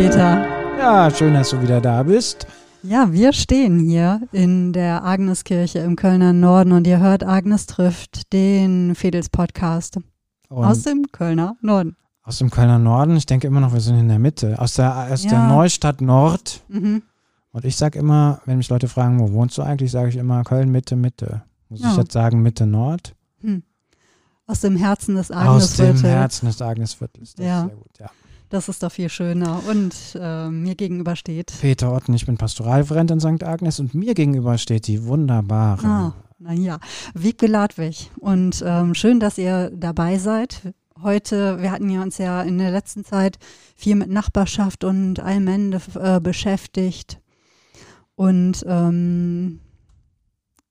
Peter. Ja, schön, dass du wieder da bist. Ja, wir stehen hier in der Agneskirche im Kölner Norden und ihr hört Agnes trifft den Fedels Podcast aus dem Kölner Norden. Aus dem Kölner Norden, ich denke immer noch, wir sind in der Mitte. Aus der, aus ja. der Neustadt Nord. Mhm. Und ich sage immer, wenn mich Leute fragen, wo wohnst du eigentlich, sage ich immer Köln Mitte, Mitte. Muss ja. ich jetzt sagen Mitte Nord? Hm. Aus dem Herzen des Agnesviertels. Aus dem Herzen des Agnesviertels. Das ja. ist sehr gut, ja. Das ist doch viel schöner. Und äh, mir gegenüber steht. Peter Otten, ich bin Pastoralreferent in St. Agnes und mir gegenüber steht die wunderbare. Ah, naja, Wiebke Ladwig. Und ähm, schön, dass ihr dabei seid. Heute, wir hatten ja uns ja in der letzten Zeit viel mit Nachbarschaft und Allmende äh, beschäftigt. Und ähm,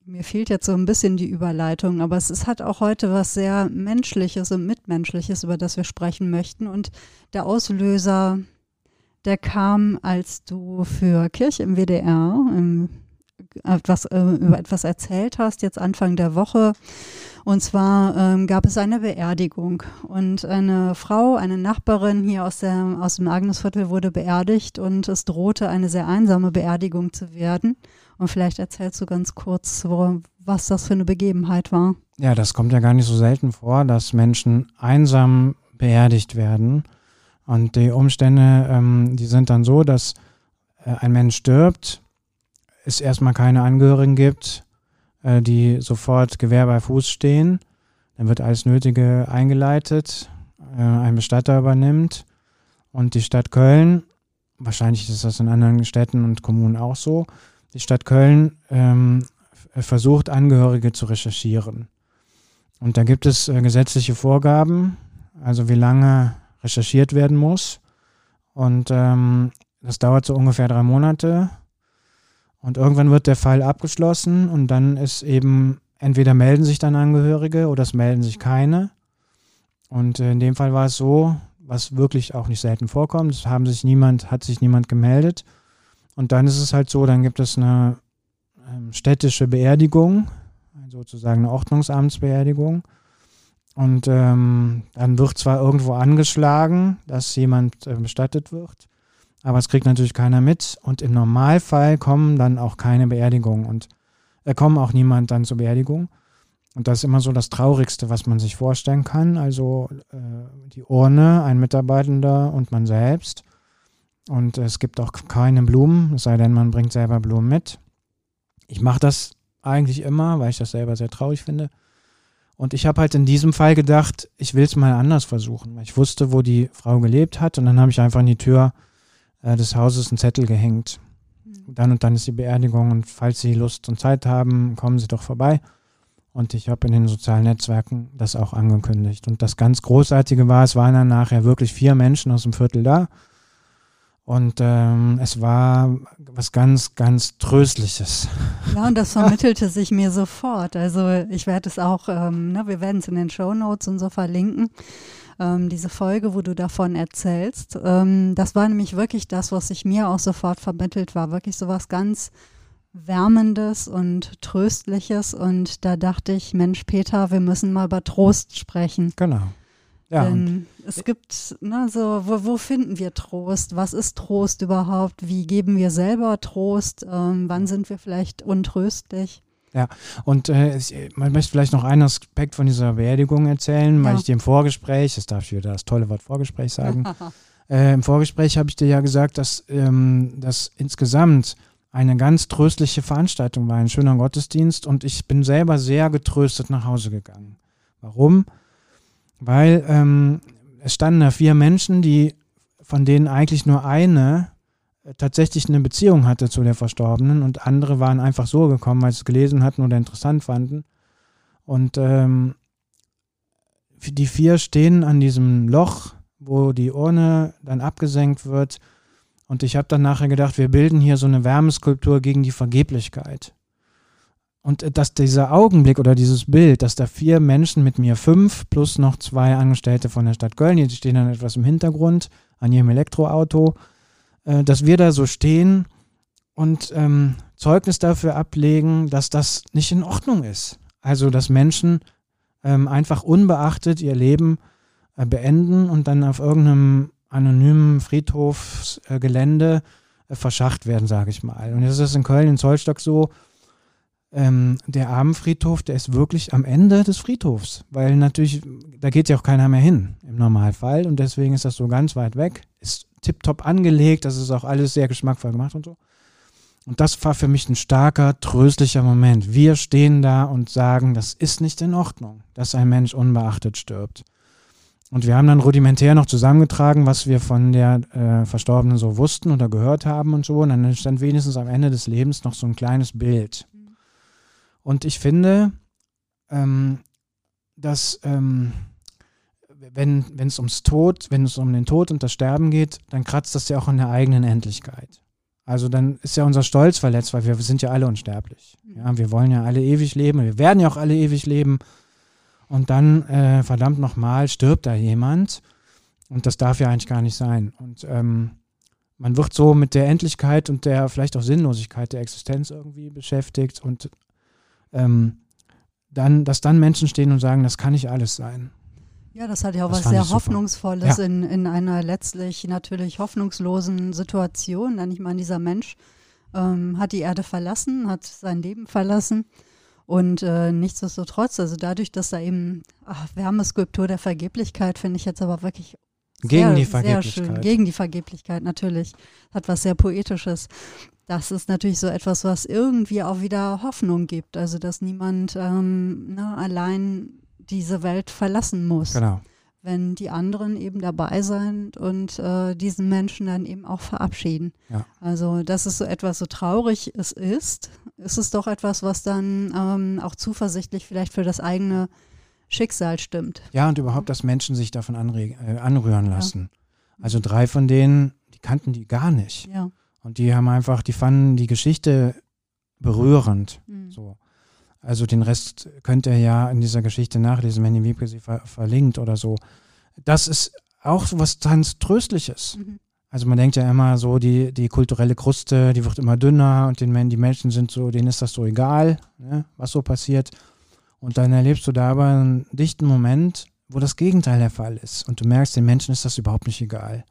mir fehlt jetzt so ein bisschen die Überleitung, aber es ist, hat auch heute was sehr Menschliches und Mitmenschliches, über das wir sprechen möchten. Und der Auslöser, der kam, als du für Kirche im WDR im, etwas, äh, über etwas erzählt hast, jetzt Anfang der Woche. Und zwar ähm, gab es eine Beerdigung und eine Frau, eine Nachbarin hier aus, der, aus dem Agnesviertel wurde beerdigt und es drohte eine sehr einsame Beerdigung zu werden. Und vielleicht erzählst du ganz kurz, wo, was das für eine Begebenheit war. Ja, das kommt ja gar nicht so selten vor, dass Menschen einsam beerdigt werden. Und die Umstände, ähm, die sind dann so, dass äh, ein Mensch stirbt, es erstmal keine Angehörigen gibt, äh, die sofort Gewehr bei Fuß stehen. Dann wird alles Nötige eingeleitet, äh, ein Bestatter übernimmt und die Stadt Köln, wahrscheinlich ist das in anderen Städten und Kommunen auch so, die Stadt Köln ähm, versucht, Angehörige zu recherchieren. Und da gibt es äh, gesetzliche Vorgaben, also wie lange recherchiert werden muss. Und ähm, das dauert so ungefähr drei Monate. Und irgendwann wird der Fall abgeschlossen und dann ist eben, entweder melden sich dann Angehörige oder es melden sich keine. Und in dem Fall war es so, was wirklich auch nicht selten vorkommt, es haben sich niemand, hat sich niemand gemeldet. Und dann ist es halt so, dann gibt es eine ähm, städtische Beerdigung, sozusagen eine Ordnungsamtsbeerdigung. Und ähm, dann wird zwar irgendwo angeschlagen, dass jemand äh, bestattet wird, aber es kriegt natürlich keiner mit. Und im Normalfall kommen dann auch keine Beerdigungen und äh, kommen auch niemand dann zur Beerdigung. Und das ist immer so das Traurigste, was man sich vorstellen kann. Also äh, die Urne, ein Mitarbeitender und man selbst. Und es gibt auch keine Blumen, es sei denn, man bringt selber Blumen mit. Ich mache das eigentlich immer, weil ich das selber sehr traurig finde. Und ich habe halt in diesem Fall gedacht, ich will es mal anders versuchen. Ich wusste, wo die Frau gelebt hat und dann habe ich einfach an die Tür äh, des Hauses einen Zettel gehängt. Mhm. Dann und dann ist die Beerdigung und falls Sie Lust und Zeit haben, kommen Sie doch vorbei. Und ich habe in den sozialen Netzwerken das auch angekündigt. Und das ganz Großartige war, es waren dann nachher wirklich vier Menschen aus dem Viertel da. Und ähm, es war was ganz, ganz Tröstliches. Ja, und das vermittelte sich mir sofort. Also ich werde es auch, ähm, ne, wir werden es in den Show Notes und so verlinken. Ähm, diese Folge, wo du davon erzählst. Ähm, das war nämlich wirklich das, was sich mir auch sofort vermittelt war. Wirklich so was ganz Wärmendes und Tröstliches. Und da dachte ich, Mensch, Peter, wir müssen mal über Trost sprechen. Genau. Ja, Denn es gibt, ne, so, wo, wo, finden wir Trost? Was ist Trost überhaupt? Wie geben wir selber Trost? Ähm, wann sind wir vielleicht untröstlich? Ja, und äh, man möchte vielleicht noch einen Aspekt von dieser Beerdigung erzählen, ja. weil ich dir im Vorgespräch, das darf ich wieder das tolle Wort Vorgespräch sagen, äh, im Vorgespräch habe ich dir ja gesagt, dass ähm, das insgesamt eine ganz tröstliche Veranstaltung war, ein schöner Gottesdienst und ich bin selber sehr getröstet nach Hause gegangen. Warum? Weil ähm, es standen da vier Menschen, die von denen eigentlich nur eine äh, tatsächlich eine Beziehung hatte zu der Verstorbenen und andere waren einfach so gekommen, weil sie es gelesen hatten oder interessant fanden. Und ähm, die vier stehen an diesem Loch, wo die Urne dann abgesenkt wird. Und ich habe dann nachher gedacht, wir bilden hier so eine Wärmeskulptur gegen die Vergeblichkeit. Und äh, dass dieser Augenblick oder dieses Bild, dass da vier Menschen mit mir, fünf plus noch zwei Angestellte von der Stadt Köln, die stehen dann etwas im Hintergrund an ihrem Elektroauto, äh, dass wir da so stehen und ähm, Zeugnis dafür ablegen, dass das nicht in Ordnung ist. Also, dass Menschen ähm, einfach unbeachtet ihr Leben äh, beenden und dann auf irgendeinem anonymen Friedhofsgelände äh, verschacht werden, sage ich mal. Und jetzt ist es in Köln, in Zollstock so, ähm, der Abendfriedhof, der ist wirklich am Ende des Friedhofs, weil natürlich, da geht ja auch keiner mehr hin im Normalfall und deswegen ist das so ganz weit weg, ist tiptop angelegt, das ist auch alles sehr geschmackvoll gemacht und so. Und das war für mich ein starker, tröstlicher Moment. Wir stehen da und sagen, das ist nicht in Ordnung, dass ein Mensch unbeachtet stirbt. Und wir haben dann rudimentär noch zusammengetragen, was wir von der äh, Verstorbenen so wussten oder gehört haben und so. Und dann stand wenigstens am Ende des Lebens noch so ein kleines Bild. Und ich finde, ähm, dass ähm, wenn es ums Tod, wenn es um den Tod und das Sterben geht, dann kratzt das ja auch an der eigenen Endlichkeit. Also dann ist ja unser Stolz verletzt, weil wir sind ja alle unsterblich. Ja, wir wollen ja alle ewig leben, wir werden ja auch alle ewig leben. Und dann, äh, verdammt nochmal, stirbt da jemand. Und das darf ja eigentlich gar nicht sein. Und ähm, man wird so mit der Endlichkeit und der vielleicht auch Sinnlosigkeit der Existenz irgendwie beschäftigt. Und ähm, dann, dass dann Menschen stehen und sagen, das kann nicht alles sein. Ja, das hat ja auch das was sehr Hoffnungsvolles ja. in, in einer letztlich natürlich hoffnungslosen Situation. Denn ich meine, dieser Mensch ähm, hat die Erde verlassen, hat sein Leben verlassen und äh, nichtsdestotrotz, also dadurch, dass da eben ach, Wärmeskulptur der Vergeblichkeit, finde ich jetzt aber wirklich gegen sehr, die Vergeblichkeit. Sehr schön. Gegen die Vergeblichkeit, natürlich. Hat was sehr Poetisches. Das ist natürlich so etwas, was irgendwie auch wieder Hoffnung gibt. Also, dass niemand ähm, ne, allein diese Welt verlassen muss. Genau wenn die anderen eben dabei sind und äh, diesen Menschen dann eben auch verabschieden. Ja. Also das ist so etwas, so traurig es ist, ist es doch etwas, was dann ähm, auch zuversichtlich vielleicht für das eigene Schicksal stimmt. Ja, und überhaupt, dass Menschen sich davon äh, anrühren lassen. Ja. Also drei von denen, die kannten die gar nicht. Ja. Und die haben einfach, die fanden die Geschichte berührend. Mhm. So. Also den Rest könnt ihr ja in dieser Geschichte nachlesen, wenn die Wiebke sie ver verlinkt oder so. Das ist auch was ganz Tröstliches. Mhm. Also man denkt ja immer so, die, die kulturelle Kruste, die wird immer dünner und den, die Menschen sind so, denen ist das so egal, ne, was so passiert. Und dann erlebst du da aber einen dichten Moment, wo das Gegenteil der Fall ist. Und du merkst, den Menschen ist das überhaupt nicht egal.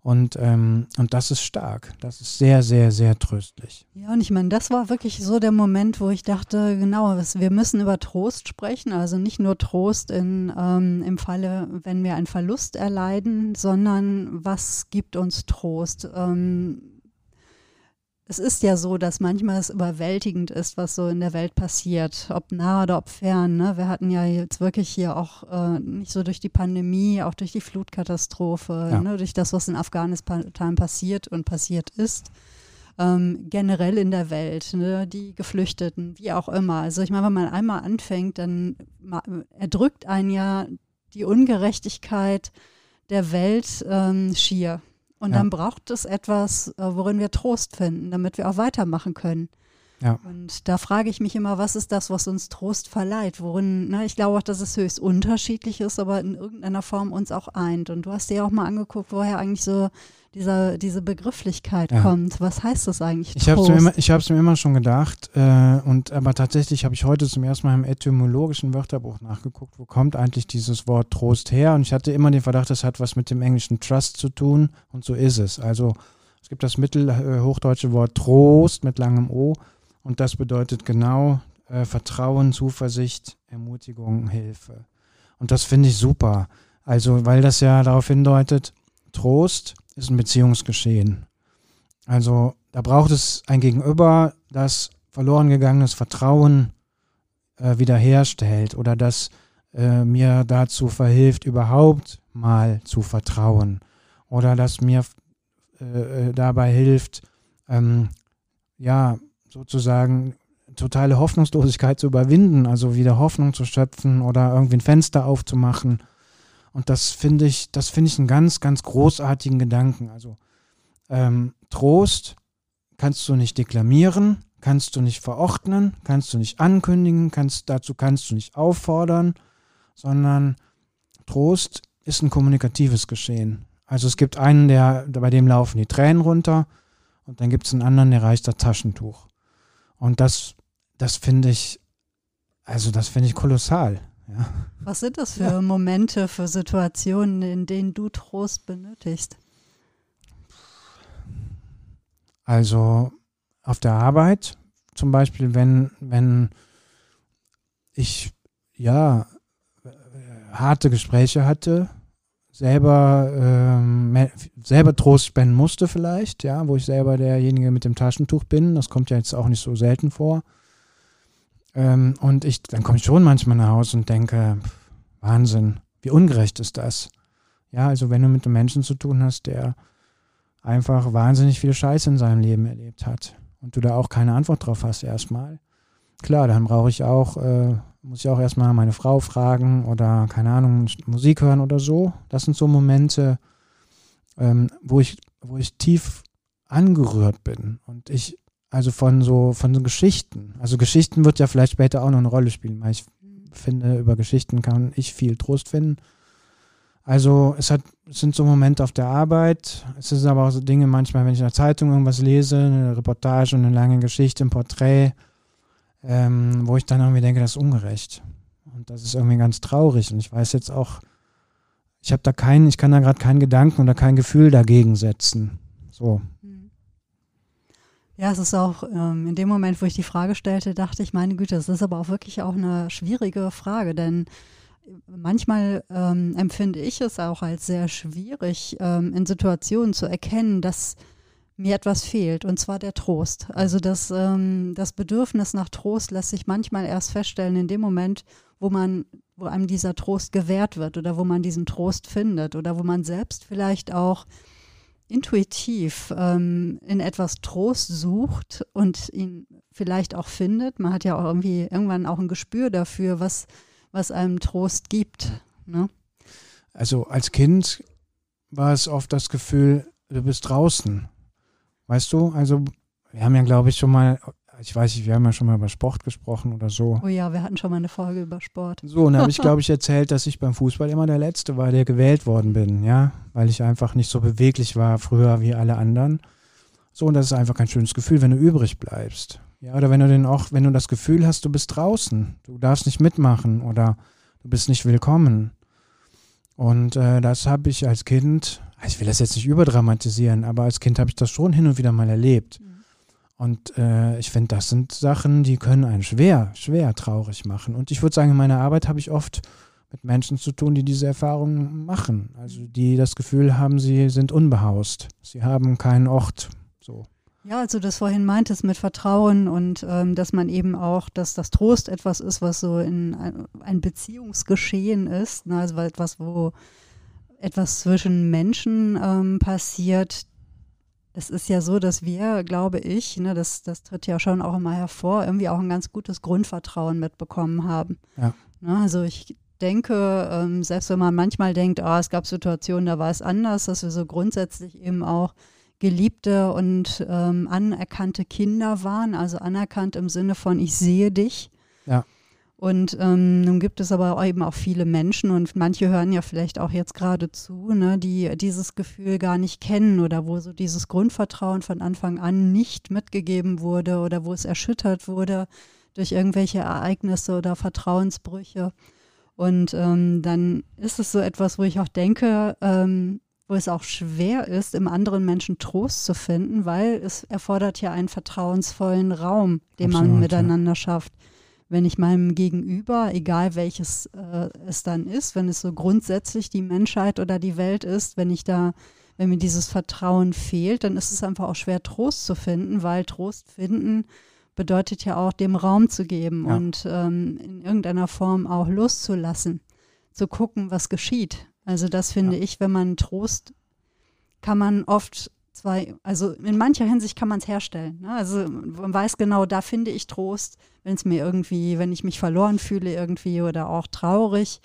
Und, ähm, und das ist stark. Das ist sehr, sehr, sehr tröstlich. Ja, und ich meine, das war wirklich so der Moment, wo ich dachte, genau, wir müssen über Trost sprechen. Also nicht nur Trost in, ähm, im Falle, wenn wir einen Verlust erleiden, sondern was gibt uns Trost? Ähm, es ist ja so, dass manchmal es überwältigend ist, was so in der Welt passiert, ob nah oder ob fern. Ne? Wir hatten ja jetzt wirklich hier auch äh, nicht so durch die Pandemie, auch durch die Flutkatastrophe, ja. ne? durch das, was in Afghanistan passiert und passiert ist. Ähm, generell in der Welt, ne? die Geflüchteten, wie auch immer. Also ich meine, wenn man einmal anfängt, dann erdrückt einen ja die Ungerechtigkeit der Welt ähm, schier. Und ja. dann braucht es etwas, äh, worin wir Trost finden, damit wir auch weitermachen können. Ja. Und da frage ich mich immer, was ist das, was uns Trost verleiht? Worin, ne, ich glaube auch, dass es höchst unterschiedlich ist, aber in irgendeiner Form uns auch eint. Und du hast dir auch mal angeguckt, woher eigentlich so dieser, diese Begrifflichkeit ja. kommt. Was heißt das eigentlich? Ich habe es mir, immer, mir immer schon gedacht, äh, und aber tatsächlich habe ich heute zum ersten Mal im etymologischen Wörterbuch nachgeguckt, wo kommt eigentlich dieses Wort Trost her? Und ich hatte immer den Verdacht, das hat was mit dem englischen Trust zu tun, und so ist es. Also es gibt das mittelhochdeutsche Wort Trost mit langem O, und das bedeutet genau äh, Vertrauen, Zuversicht, Ermutigung, Hilfe. Und das finde ich super. Also, weil das ja darauf hindeutet, Trost ist ein Beziehungsgeschehen. Also da braucht es ein Gegenüber, das verloren gegangenes Vertrauen äh, wiederherstellt oder das äh, mir dazu verhilft, überhaupt mal zu vertrauen oder das mir äh, äh, dabei hilft, ähm, ja, sozusagen totale Hoffnungslosigkeit zu überwinden, also wieder Hoffnung zu schöpfen oder irgendwie ein Fenster aufzumachen und das finde ich, das finde ich einen ganz, ganz großartigen Gedanken. Also ähm, Trost kannst du nicht deklamieren, kannst du nicht verordnen, kannst du nicht ankündigen, kannst, dazu kannst du nicht auffordern, sondern Trost ist ein kommunikatives Geschehen. Also es gibt einen, der, bei dem laufen die Tränen runter und dann gibt es einen anderen, der reicht das Taschentuch. Und das, das finde ich, also das finde ich kolossal. Ja. Was sind das für ja. Momente, für Situationen, in denen du Trost benötigst? Also auf der Arbeit zum Beispiel, wenn, wenn ich ja harte Gespräche hatte, selber ähm, selber Trost spenden musste vielleicht, ja, wo ich selber derjenige mit dem Taschentuch bin. Das kommt ja jetzt auch nicht so selten vor. Ähm, und ich, dann komme ich schon manchmal nach Hause und denke, Wahnsinn, wie ungerecht ist das? Ja, also wenn du mit einem Menschen zu tun hast, der einfach wahnsinnig viel Scheiße in seinem Leben erlebt hat und du da auch keine Antwort drauf hast erstmal. Klar, dann brauche ich auch, äh, muss ich auch erstmal meine Frau fragen oder keine Ahnung, Musik hören oder so. Das sind so Momente, ähm, wo ich, wo ich tief angerührt bin und ich also von so, von so Geschichten. Also Geschichten wird ja vielleicht später auch noch eine Rolle spielen, weil ich finde, über Geschichten kann ich viel Trost finden. Also es hat, es sind so Momente auf der Arbeit, es sind aber auch so Dinge manchmal, wenn ich in der Zeitung irgendwas lese, eine Reportage, eine lange Geschichte, ein Porträt, ähm, wo ich dann irgendwie denke, das ist ungerecht. Und das ist irgendwie ganz traurig. Und ich weiß jetzt auch, ich habe da keinen, ich kann da gerade keinen Gedanken oder kein Gefühl dagegen setzen. So. Ja, es ist auch ähm, in dem Moment, wo ich die Frage stellte, dachte ich, meine Güte, das ist aber auch wirklich auch eine schwierige Frage, denn manchmal ähm, empfinde ich es auch als sehr schwierig, ähm, in Situationen zu erkennen, dass mir etwas fehlt, und zwar der Trost. Also das, ähm, das Bedürfnis nach Trost lässt sich manchmal erst feststellen in dem Moment, wo man, wo einem dieser Trost gewährt wird oder wo man diesen Trost findet oder wo man selbst vielleicht auch intuitiv ähm, in etwas Trost sucht und ihn vielleicht auch findet. Man hat ja auch irgendwie irgendwann auch ein Gespür dafür, was, was einem Trost gibt. Ne? Also als Kind war es oft das Gefühl, du bist draußen. Weißt du, also wir haben ja, glaube ich, schon mal ich weiß nicht, wir haben ja schon mal über Sport gesprochen oder so. Oh ja, wir hatten schon mal eine Folge über Sport. So, und da habe ich, glaube ich, erzählt, dass ich beim Fußball immer der Letzte war, der gewählt worden bin, ja, weil ich einfach nicht so beweglich war früher wie alle anderen. So, und das ist einfach kein schönes Gefühl, wenn du übrig bleibst. Ja, oder wenn du den auch, wenn du das Gefühl hast, du bist draußen, du darfst nicht mitmachen oder du bist nicht willkommen. Und äh, das habe ich als Kind, ich will das jetzt nicht überdramatisieren, aber als Kind habe ich das schon hin und wieder mal erlebt. Und äh, ich finde, das sind Sachen, die können einen schwer, schwer traurig machen. Und ich würde sagen, in meiner Arbeit habe ich oft mit Menschen zu tun, die diese Erfahrungen machen. Also die das Gefühl haben, sie sind unbehaust. Sie haben keinen Ort. So. Ja, also das vorhin meintest mit Vertrauen und ähm, dass man eben auch, dass das Trost etwas ist, was so in ein, Beziehungsgeschehen ist, ne? also etwas, wo etwas zwischen Menschen ähm, passiert, es ist ja so, dass wir, glaube ich, ne, das, das tritt ja schon auch immer hervor, irgendwie auch ein ganz gutes Grundvertrauen mitbekommen haben. Ja. Ne, also ich denke, ähm, selbst wenn man manchmal denkt, oh, es gab Situationen, da war es anders, dass wir so grundsätzlich eben auch geliebte und ähm, anerkannte Kinder waren, also anerkannt im Sinne von ich sehe dich. Ja. Und ähm, nun gibt es aber eben auch viele Menschen und manche hören ja vielleicht auch jetzt gerade zu, ne, die dieses Gefühl gar nicht kennen oder wo so dieses Grundvertrauen von Anfang an nicht mitgegeben wurde oder wo es erschüttert wurde durch irgendwelche Ereignisse oder Vertrauensbrüche. Und ähm, dann ist es so etwas, wo ich auch denke, ähm, wo es auch schwer ist, im anderen Menschen Trost zu finden, weil es erfordert ja einen vertrauensvollen Raum, den Absolut, man miteinander ja. schafft wenn ich meinem Gegenüber, egal welches äh, es dann ist, wenn es so grundsätzlich die Menschheit oder die Welt ist, wenn ich da, wenn mir dieses Vertrauen fehlt, dann ist es einfach auch schwer, Trost zu finden, weil Trost finden bedeutet ja auch, dem Raum zu geben ja. und ähm, in irgendeiner Form auch loszulassen, zu gucken, was geschieht. Also das finde ja. ich, wenn man Trost kann man oft zwei, also in mancher Hinsicht kann man es herstellen. Ne? Also man weiß genau, da finde ich Trost, wenn es mir irgendwie, wenn ich mich verloren fühle irgendwie oder auch traurig,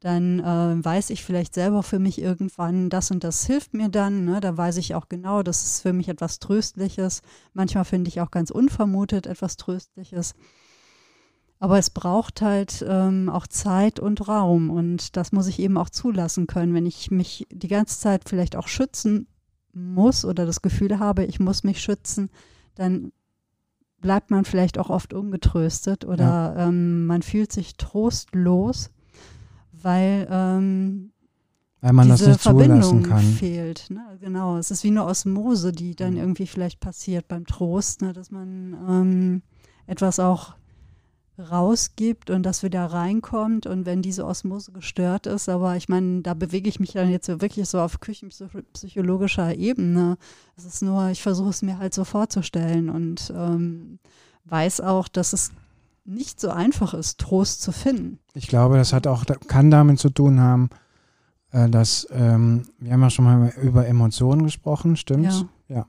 dann äh, weiß ich vielleicht selber für mich irgendwann, das und das hilft mir dann. Ne? Da weiß ich auch genau, das ist für mich etwas Tröstliches. Manchmal finde ich auch ganz unvermutet etwas Tröstliches. Aber es braucht halt ähm, auch Zeit und Raum und das muss ich eben auch zulassen können. Wenn ich mich die ganze Zeit vielleicht auch schützen muss oder das Gefühl habe, ich muss mich schützen, dann bleibt man vielleicht auch oft ungetröstet oder ja. ähm, man fühlt sich trostlos. weil ähm, weil man diese das nicht Verbindung kann. fehlt. Ne? Genau, es ist wie eine Osmose, die dann Mhm. irgendwie vielleicht passiert beim Trost, ne? dass man ähm, etwas auch rausgibt und das wieder reinkommt und wenn diese Osmose gestört ist, aber ich meine, da bewege ich mich dann jetzt wirklich so auf küchenpsychologischer Ebene. Es ist nur, ich versuche es mir halt so vorzustellen und ähm, weiß auch, dass es nicht so einfach ist, Trost zu finden. Ich glaube, das hat auch, kann damit zu tun haben, äh, dass ähm, wir haben ja schon mal über Emotionen gesprochen, stimmt's? Ja.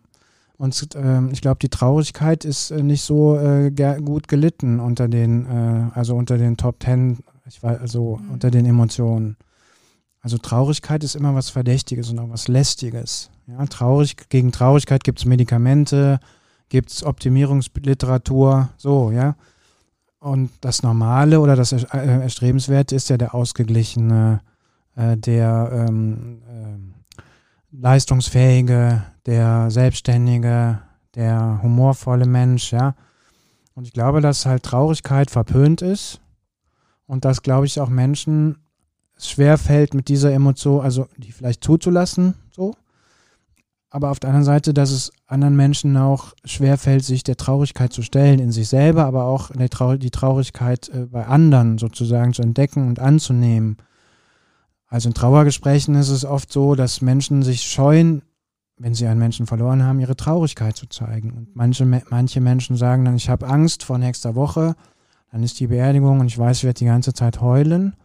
Und ähm, ich glaube, die Traurigkeit ist äh, nicht so äh, gut gelitten unter den, äh, also unter den Top Ten, ich weiß, also Mhm. unter den Emotionen. Also Traurigkeit ist immer was Verdächtiges und auch was Lästiges. Ja, traurig, gegen Traurigkeit gibt es Medikamente, gibt es Optimierungsliteratur, so, ja. Und das Normale oder das äh, Erstrebenswerte ist ja der ausgeglichene, äh, der ähm, ähm, leistungsfähige, der selbstständige, der humorvolle Mensch, ja. Und ich glaube, dass halt Traurigkeit verpönt ist und dass, glaube ich, auch Menschen schwer fällt, mit dieser Emotion, also die vielleicht zuzulassen, so. Aber auf der anderen Seite, dass es anderen Menschen auch schwer fällt, sich der Traurigkeit zu stellen in sich selber, aber auch die Traurigkeit äh, bei anderen sozusagen zu entdecken und anzunehmen. Also in Trauergesprächen ist es oft so, dass Menschen sich scheuen, wenn sie einen Menschen verloren haben, ihre Traurigkeit zu zeigen. Und manche, manche Menschen sagen dann, ich habe Angst vor nächster Woche, dann ist die Beerdigung und ich weiß, ich werde die ganze Zeit heulen.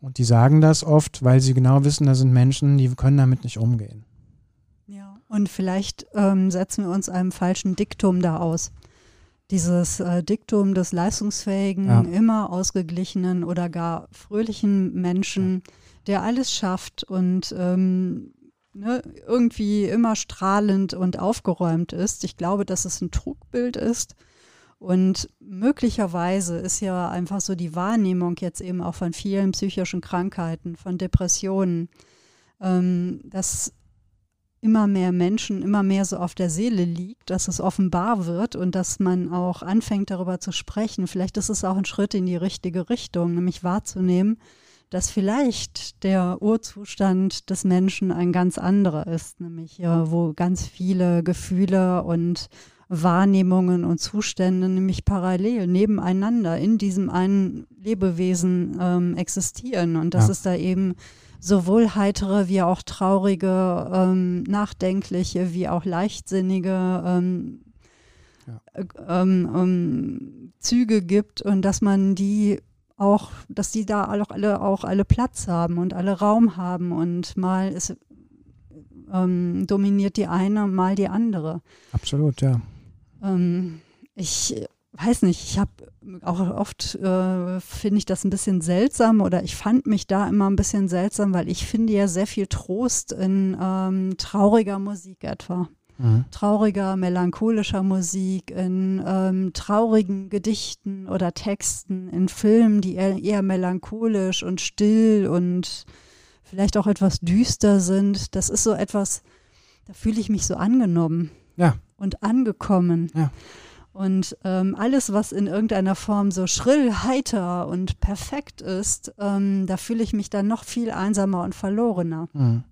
Und die sagen das oft, weil sie genau wissen, da sind Menschen, die können damit nicht umgehen. Ja, und vielleicht ähm, setzen wir uns einem falschen Diktum da aus. Dieses äh, Diktum des leistungsfähigen, Ja. immer ausgeglichenen oder gar fröhlichen Menschen, der alles schafft und ähm, ne, irgendwie immer strahlend und aufgeräumt ist. Ich glaube, dass es ein Trugbild ist. Und möglicherweise ist ja einfach so die Wahrnehmung jetzt eben auch von vielen psychischen Krankheiten, von Depressionen, ähm, dass immer mehr Menschen immer mehr so auf der Seele liegt, dass es offenbar wird und dass man auch anfängt darüber zu sprechen. Vielleicht ist es auch ein Schritt in die richtige Richtung, nämlich wahrzunehmen, dass vielleicht der Urzustand des Menschen ein ganz anderer ist, nämlich äh, wo ganz viele Gefühle und Wahrnehmungen und Zustände nämlich parallel nebeneinander in diesem einen Lebewesen ähm, existieren und dass Ja. es da eben sowohl heitere wie auch traurige, ähm, nachdenkliche wie auch leichtsinnige ähm, Ja. äh, ähm, ähm, Züge gibt und dass man die auch, dass die da auch alle auch alle Platz haben und alle Raum haben und mal ist ähm, dominiert die eine, mal die andere. Absolut, ja. Ähm, ich weiß nicht, ich habe auch oft, äh, finde ich das ein bisschen seltsam oder ich fand mich da immer ein bisschen seltsam, weil ich finde ja sehr viel Trost in ähm, trauriger Musik etwa. Mhm. Trauriger, melancholischer Musik, in ähm, traurigen Gedichten oder Texten, in Filmen, die eher, eher melancholisch und still und vielleicht auch etwas düster sind. Das ist so etwas, da fühle ich mich so angenommen Ja. und angekommen. Ja. Und ähm, alles, was in irgendeiner Form so schrill, heiter und perfekt ist, ähm, da fühle ich mich dann noch viel einsamer und verlorener. Mhm.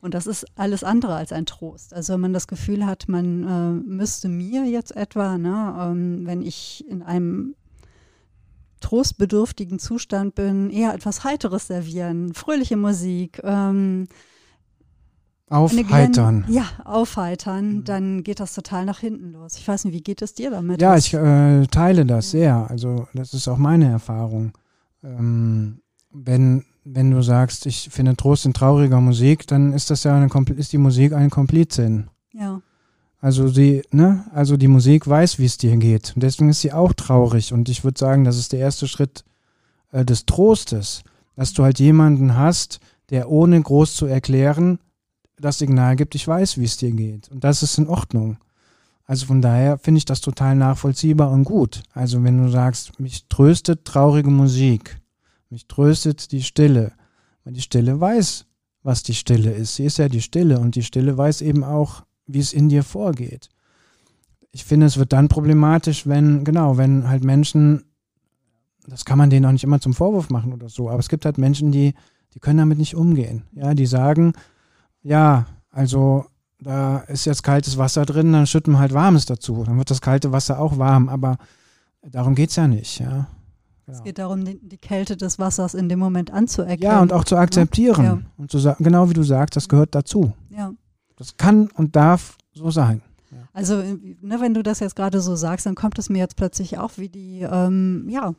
Und das ist alles andere als ein Trost. Also wenn man das Gefühl hat, man äh, müsste mir jetzt etwa, ne, ähm, wenn ich in einem trostbedürftigen Zustand bin, eher etwas Heiteres servieren, fröhliche Musik, ähm, Aufheitern. Ja, aufheitern, Mhm. dann geht das total nach hinten los. Ich weiß nicht, wie geht es dir damit? Ja, ich äh, teile das sehr. Also das ist auch meine Erfahrung. Ähm, wenn, wenn du sagst, ich finde Trost in trauriger Musik, dann ist das ja eine ist die Musik ein Komplizin. ja, Also die, ne, also die Musik weiß, wie es dir geht. Und deswegen ist sie auch traurig. Und ich würde sagen, das ist der erste Schritt äh, des Trostes, dass du halt jemanden hast, der ohne groß zu erklären das Signal gibt, ich weiß, wie es dir geht. Und das ist in Ordnung. Also von daher finde ich das total nachvollziehbar und gut. Also wenn du sagst, mich tröstet traurige Musik, mich tröstet die Stille, weil die Stille weiß, was die Stille ist. Sie ist ja die Stille und die Stille weiß eben auch, wie es in dir vorgeht. Ich finde, es wird dann problematisch, wenn, genau, wenn halt Menschen das kann man denen auch nicht immer zum Vorwurf machen oder so. Aber es gibt halt Menschen, die, die können damit nicht umgehen. Ja, die sagen, ja, also da ist jetzt kaltes Wasser drin, dann schütten wir halt warmes dazu. Dann wird das kalte Wasser auch warm, aber darum geht es ja nicht, ja. Genau. Es geht darum, die, die, Kälte des Wassers in dem Moment anzuerkennen. Ja, und auch zu akzeptieren. Ja. Und zu sagen, genau wie du sagst, das gehört dazu. Ja. Das kann und darf so sein. Ja. Also, ne, wenn du das jetzt gerade so sagst, dann kommt es mir jetzt plötzlich auch wie die, ähm, ja,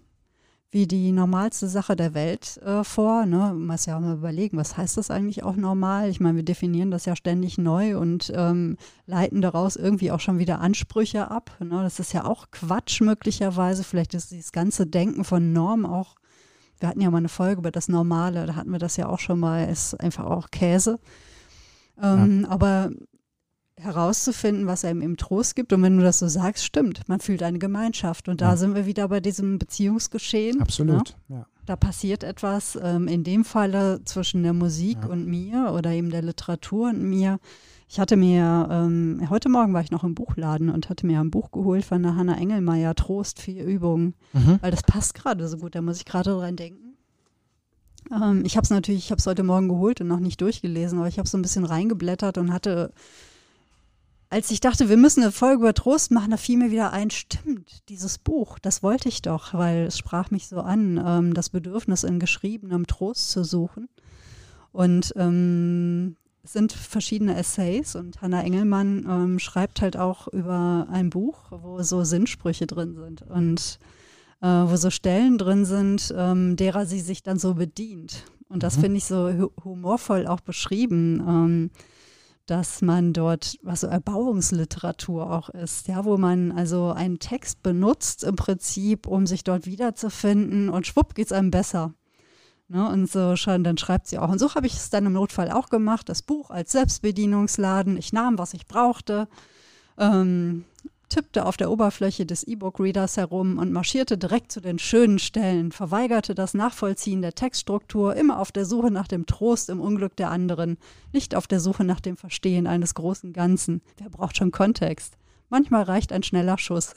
wie die normalste Sache der Welt äh, vor. Ne? Man muss ja mal überlegen, was heißt das eigentlich auch normal? Ich meine, wir definieren das ja ständig neu und ähm, leiten daraus irgendwie auch schon wieder Ansprüche ab. Ne? Das ist ja auch Quatsch möglicherweise. Vielleicht ist dieses ganze Denken von Norm auch, wir hatten ja mal eine Folge über das Normale, da hatten wir das ja auch schon mal, ist einfach auch Käse. Ähm, ja. Aber herauszufinden, was einem im Trost gibt. Und wenn du das so sagst, stimmt, man fühlt eine Gemeinschaft. Und da ja. sind wir wieder bei diesem Beziehungsgeschehen. Absolut, ne? ja. Da passiert etwas, ähm, in dem Falle zwischen der Musik ja. und mir oder eben der Literatur und mir. Ich hatte mir, ähm, heute Morgen war ich noch im Buchladen und hatte mir ein Buch geholt von der Hanna Engelmeier, Trost, vier Übungen, mhm. weil das passt gerade so gut, da muss ich gerade dran denken. Ähm, ich habe es natürlich, ich habe es heute Morgen geholt und noch nicht durchgelesen, aber ich habe so ein bisschen reingeblättert und hatte als ich dachte, wir müssen eine Folge über Trost machen, da fiel mir wieder ein, stimmt, dieses Buch, das wollte ich doch, weil es sprach mich so an, ähm, das Bedürfnis in geschriebenem Trost zu suchen. Und ähm, es sind verschiedene Essays und Hannah Engelmann ähm, schreibt halt auch über ein Buch, wo so Sinnsprüche drin sind und äh, wo so Stellen drin sind, ähm, derer sie sich dann so bedient. Und das mhm. finde ich so humorvoll auch beschrieben ähm, dass man dort, was so Erbauungsliteratur auch ist, ja, wo man also einen Text benutzt im Prinzip, um sich dort wiederzufinden und schwupp geht es einem besser. Ne, und so schon, dann schreibt sie auch. Und so habe ich es dann im Notfall auch gemacht, das Buch als Selbstbedienungsladen. Ich nahm, was ich brauchte, ähm, tippte auf der Oberfläche des E-Book-Readers herum und marschierte direkt zu den schönen Stellen, verweigerte das Nachvollziehen der Textstruktur, immer auf der Suche nach dem Trost im Unglück der anderen, nicht auf der Suche nach dem Verstehen eines großen Ganzen. Wer braucht schon Kontext? Manchmal reicht ein schneller Schuss.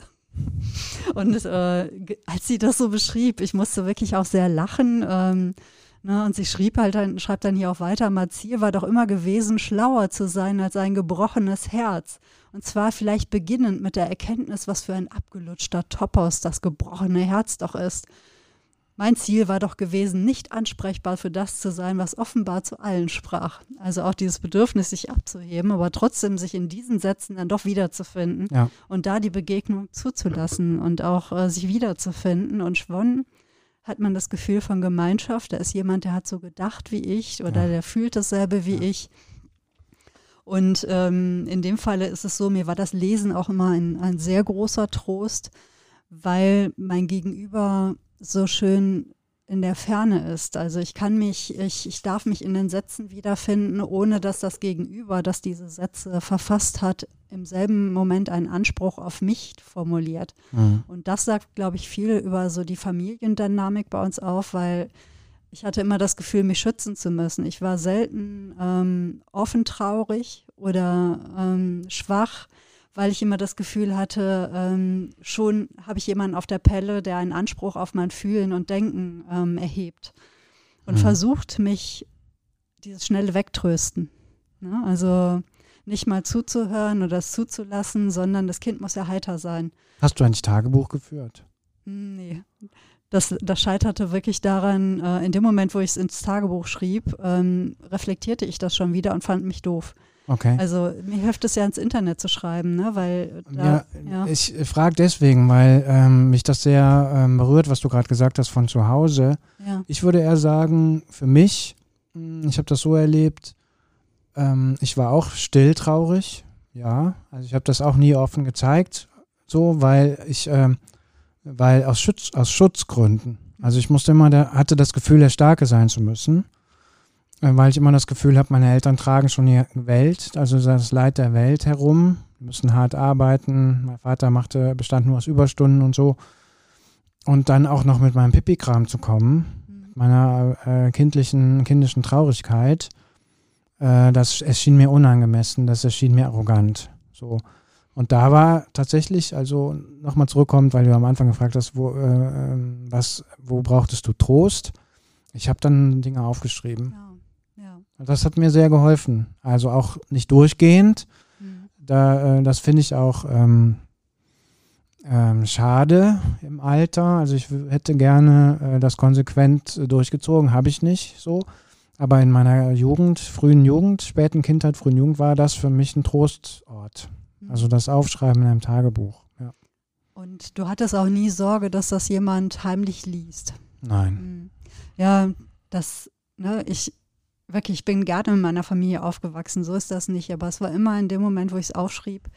Und äh, als sie das so beschrieb, ich musste wirklich auch sehr lachen. Ähm, Ne, und sie schrieb halt dann, schreibt dann hier auch weiter, Mazir war doch immer gewesen, schlauer zu sein als ein gebrochenes Herz. Und zwar vielleicht beginnend mit der Erkenntnis, was für ein abgelutschter Topos das gebrochene Herz doch ist. Mein Ziel war doch gewesen, nicht ansprechbar für das zu sein, was offenbar zu allen sprach. Also auch dieses Bedürfnis, sich abzuheben, aber trotzdem sich in diesen Sätzen dann doch wiederzufinden ja. und da die Begegnung zuzulassen und auch äh, sich wiederzufinden. Und schon hat man das Gefühl von Gemeinschaft. Da ist jemand, der hat so gedacht wie ich oder ja. der fühlt dasselbe wie ja. ich. Und ähm, in dem Falle ist es so, mir war das Lesen auch immer ein, ein sehr großer Trost, weil mein Gegenüber so schön in der Ferne ist. Also ich kann mich, ich, ich darf mich in den Sätzen wiederfinden, ohne dass das Gegenüber, das diese Sätze verfasst hat, im selben Moment einen Anspruch auf mich formuliert. Mhm. Und das sagt, glaube ich, viel über so die Familiendynamik bei uns auf, weil ich hatte immer das Gefühl, mich schützen zu müssen. Ich war selten ähm, offen traurig oder ähm, schwach, weil ich immer das Gefühl hatte, ähm, schon habe ich jemanden auf der Pelle, der einen Anspruch auf mein Fühlen und Denken ähm, erhebt und mhm. versucht, mich dieses schnelle Wegtrösten. Ne? Also nicht mal zuzuhören oder es zuzulassen, sondern das Kind muss ja heiter sein. Hast du eigentlich Tagebuch geführt? Nee das, das scheiterte wirklich daran, äh, in dem Moment, wo ich es ins Tagebuch schrieb, ähm, reflektierte ich das schon wieder und fand mich doof. Okay. Also mir hilft es ja ins Internet zu schreiben, ne? weil da, ja, ja. Ich frage deswegen, weil ähm, mich das sehr ähm, berührt, was du gerade gesagt hast von zu Hause. Ja. Ich würde eher sagen, für mich, hm, ich habe das so erlebt, ähm, ich war auch still traurig, ja. Also ich habe das auch nie offen gezeigt, so, weil ich ähm, weil aus, Schutz, aus Schutzgründen. Also ich musste immer, der, hatte das Gefühl, der Starke sein zu müssen, weil ich immer das Gefühl habe, meine Eltern tragen schon die Welt, also das Leid der Welt herum, müssen hart arbeiten. Mein Vater machte, bestand nur aus Überstunden und so. Und dann auch noch mit meinem Pipi-Kram zu kommen, mhm. meiner äh, kindlichen, kindischen Traurigkeit, äh, das erschien mir unangemessen, das erschien mir arrogant. So. Und da war tatsächlich, also nochmal zurückkommt, weil du am Anfang gefragt hast, wo, äh, ähm, was, wo brauchtest du Trost? Ich habe dann Dinge aufgeschrieben. Ja, das hat mir sehr geholfen. Also auch nicht durchgehend. Mhm. Da, äh, das finde ich auch ähm, ähm, schade im Alter. Also ich hätte gerne äh, das konsequent äh, durchgezogen, habe ich nicht so. Aber in meiner Jugend, frühen Jugend, späten Kindheit, frühen Jugend war das für mich ein Trostort. Mhm. Also das Aufschreiben in einem Tagebuch. Ja. Und du hattest auch nie Sorge, dass das jemand heimlich liest. Nein. Mhm. Ja, das, ne, ich wirklich, ich bin gerne in meiner Familie aufgewachsen, so ist das nicht. Aber es war immer in dem Moment, wo ich es aufschrieb,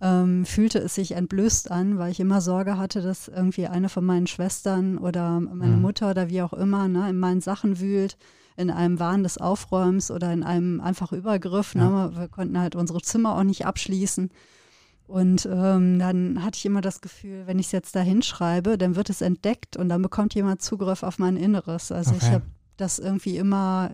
ähm, fühlte es sich entblößt an, weil ich immer Sorge hatte, dass irgendwie eine von meinen Schwestern oder meine mhm. Mutter oder wie auch immer ne, in meinen Sachen wühlt, in einem Wahn des Aufräumens oder in einem einfach Übergriff. Ne? Ja. Ne? Wir konnten halt unsere Zimmer auch nicht abschließen. Und ähm, dann hatte ich immer das Gefühl, wenn ich es jetzt da hinschreibe, dann wird es entdeckt und dann bekommt jemand Zugriff auf mein Inneres. Also okay. ich habe das irgendwie immer,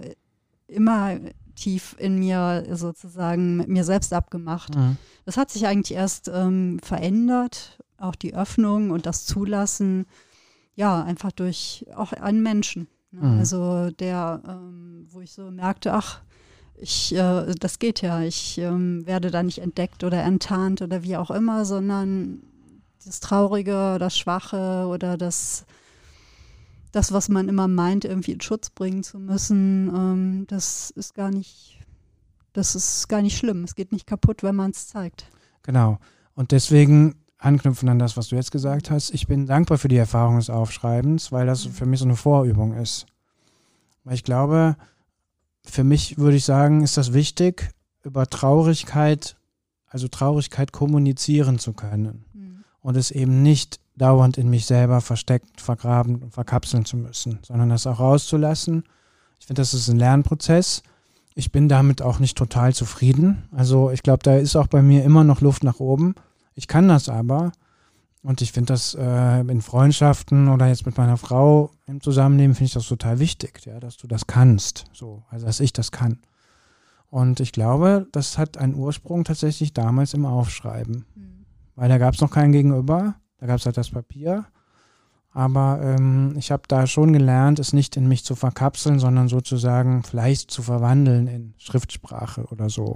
immer tief in mir sozusagen mit mir selbst abgemacht. Mhm. Das hat sich eigentlich erst ähm, verändert, auch die Öffnung und das Zulassen, ja, einfach durch auch einen Menschen. Ne? Mhm. Also der, ähm, wo ich so merkte, ach, ich, äh, das geht ja, ich ähm, werde da nicht entdeckt oder enttarnt oder wie auch immer, sondern das Traurige, das Schwache oder das das, was man immer meint, irgendwie in Schutz bringen zu müssen, ähm, das ist gar nicht, das ist gar nicht schlimm. Es geht nicht kaputt, wenn man es zeigt. Genau. Und deswegen anknüpfen an das, was du jetzt gesagt hast. Ich bin dankbar für die Erfahrung des Aufschreibens, weil das für mich so eine Vorübung ist. Weil ich glaube, für mich würde ich sagen, ist das wichtig, über Traurigkeit, also Traurigkeit kommunizieren zu können. Und es eben nicht dauernd in mich selber versteckt, vergraben und verkapseln zu müssen, sondern das auch rauszulassen. Ich finde, das ist ein Lernprozess. Ich bin damit auch nicht total zufrieden. Also ich glaube, da ist auch bei mir immer noch Luft nach oben. Ich kann das aber. Und ich finde das äh, in Freundschaften oder jetzt mit meiner Frau im Zusammenleben finde ich das total wichtig, ja, dass du das kannst. So, also dass ich das kann. Und ich glaube, das hat einen Ursprung tatsächlich damals im Aufschreiben. Mhm. Weil da gab es noch kein Gegenüber. Da gab es halt das Papier. Aber ähm, ich habe da schon gelernt, es nicht in mich zu verkapseln, sondern sozusagen vielleicht zu verwandeln in Schriftsprache oder so.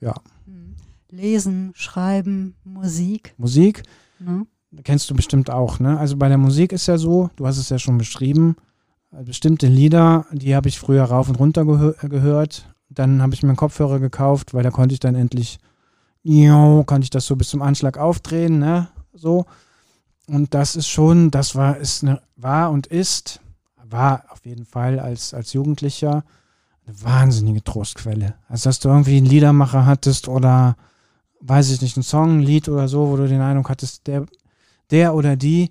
Ja. Hm. Lesen, Schreiben, Musik. Musik. Ja. Kennst du bestimmt auch, ne? Also bei der Musik ist ja so, du hast es ja schon beschrieben, bestimmte Lieder, die habe ich früher rauf und runter gehör gehört. Dann habe ich mir einen Kopfhörer gekauft, weil da konnte ich dann endlich, jo, konnte ich das so bis zum Anschlag aufdrehen, ne? so. Und das ist schon, das war, ist eine, war und ist, war auf jeden Fall als, als Jugendlicher eine wahnsinnige Trostquelle. Also, dass du irgendwie einen Liedermacher hattest oder, weiß ich nicht, einen Song, ein Lied oder so, wo du den Eindruck hattest, der, der oder die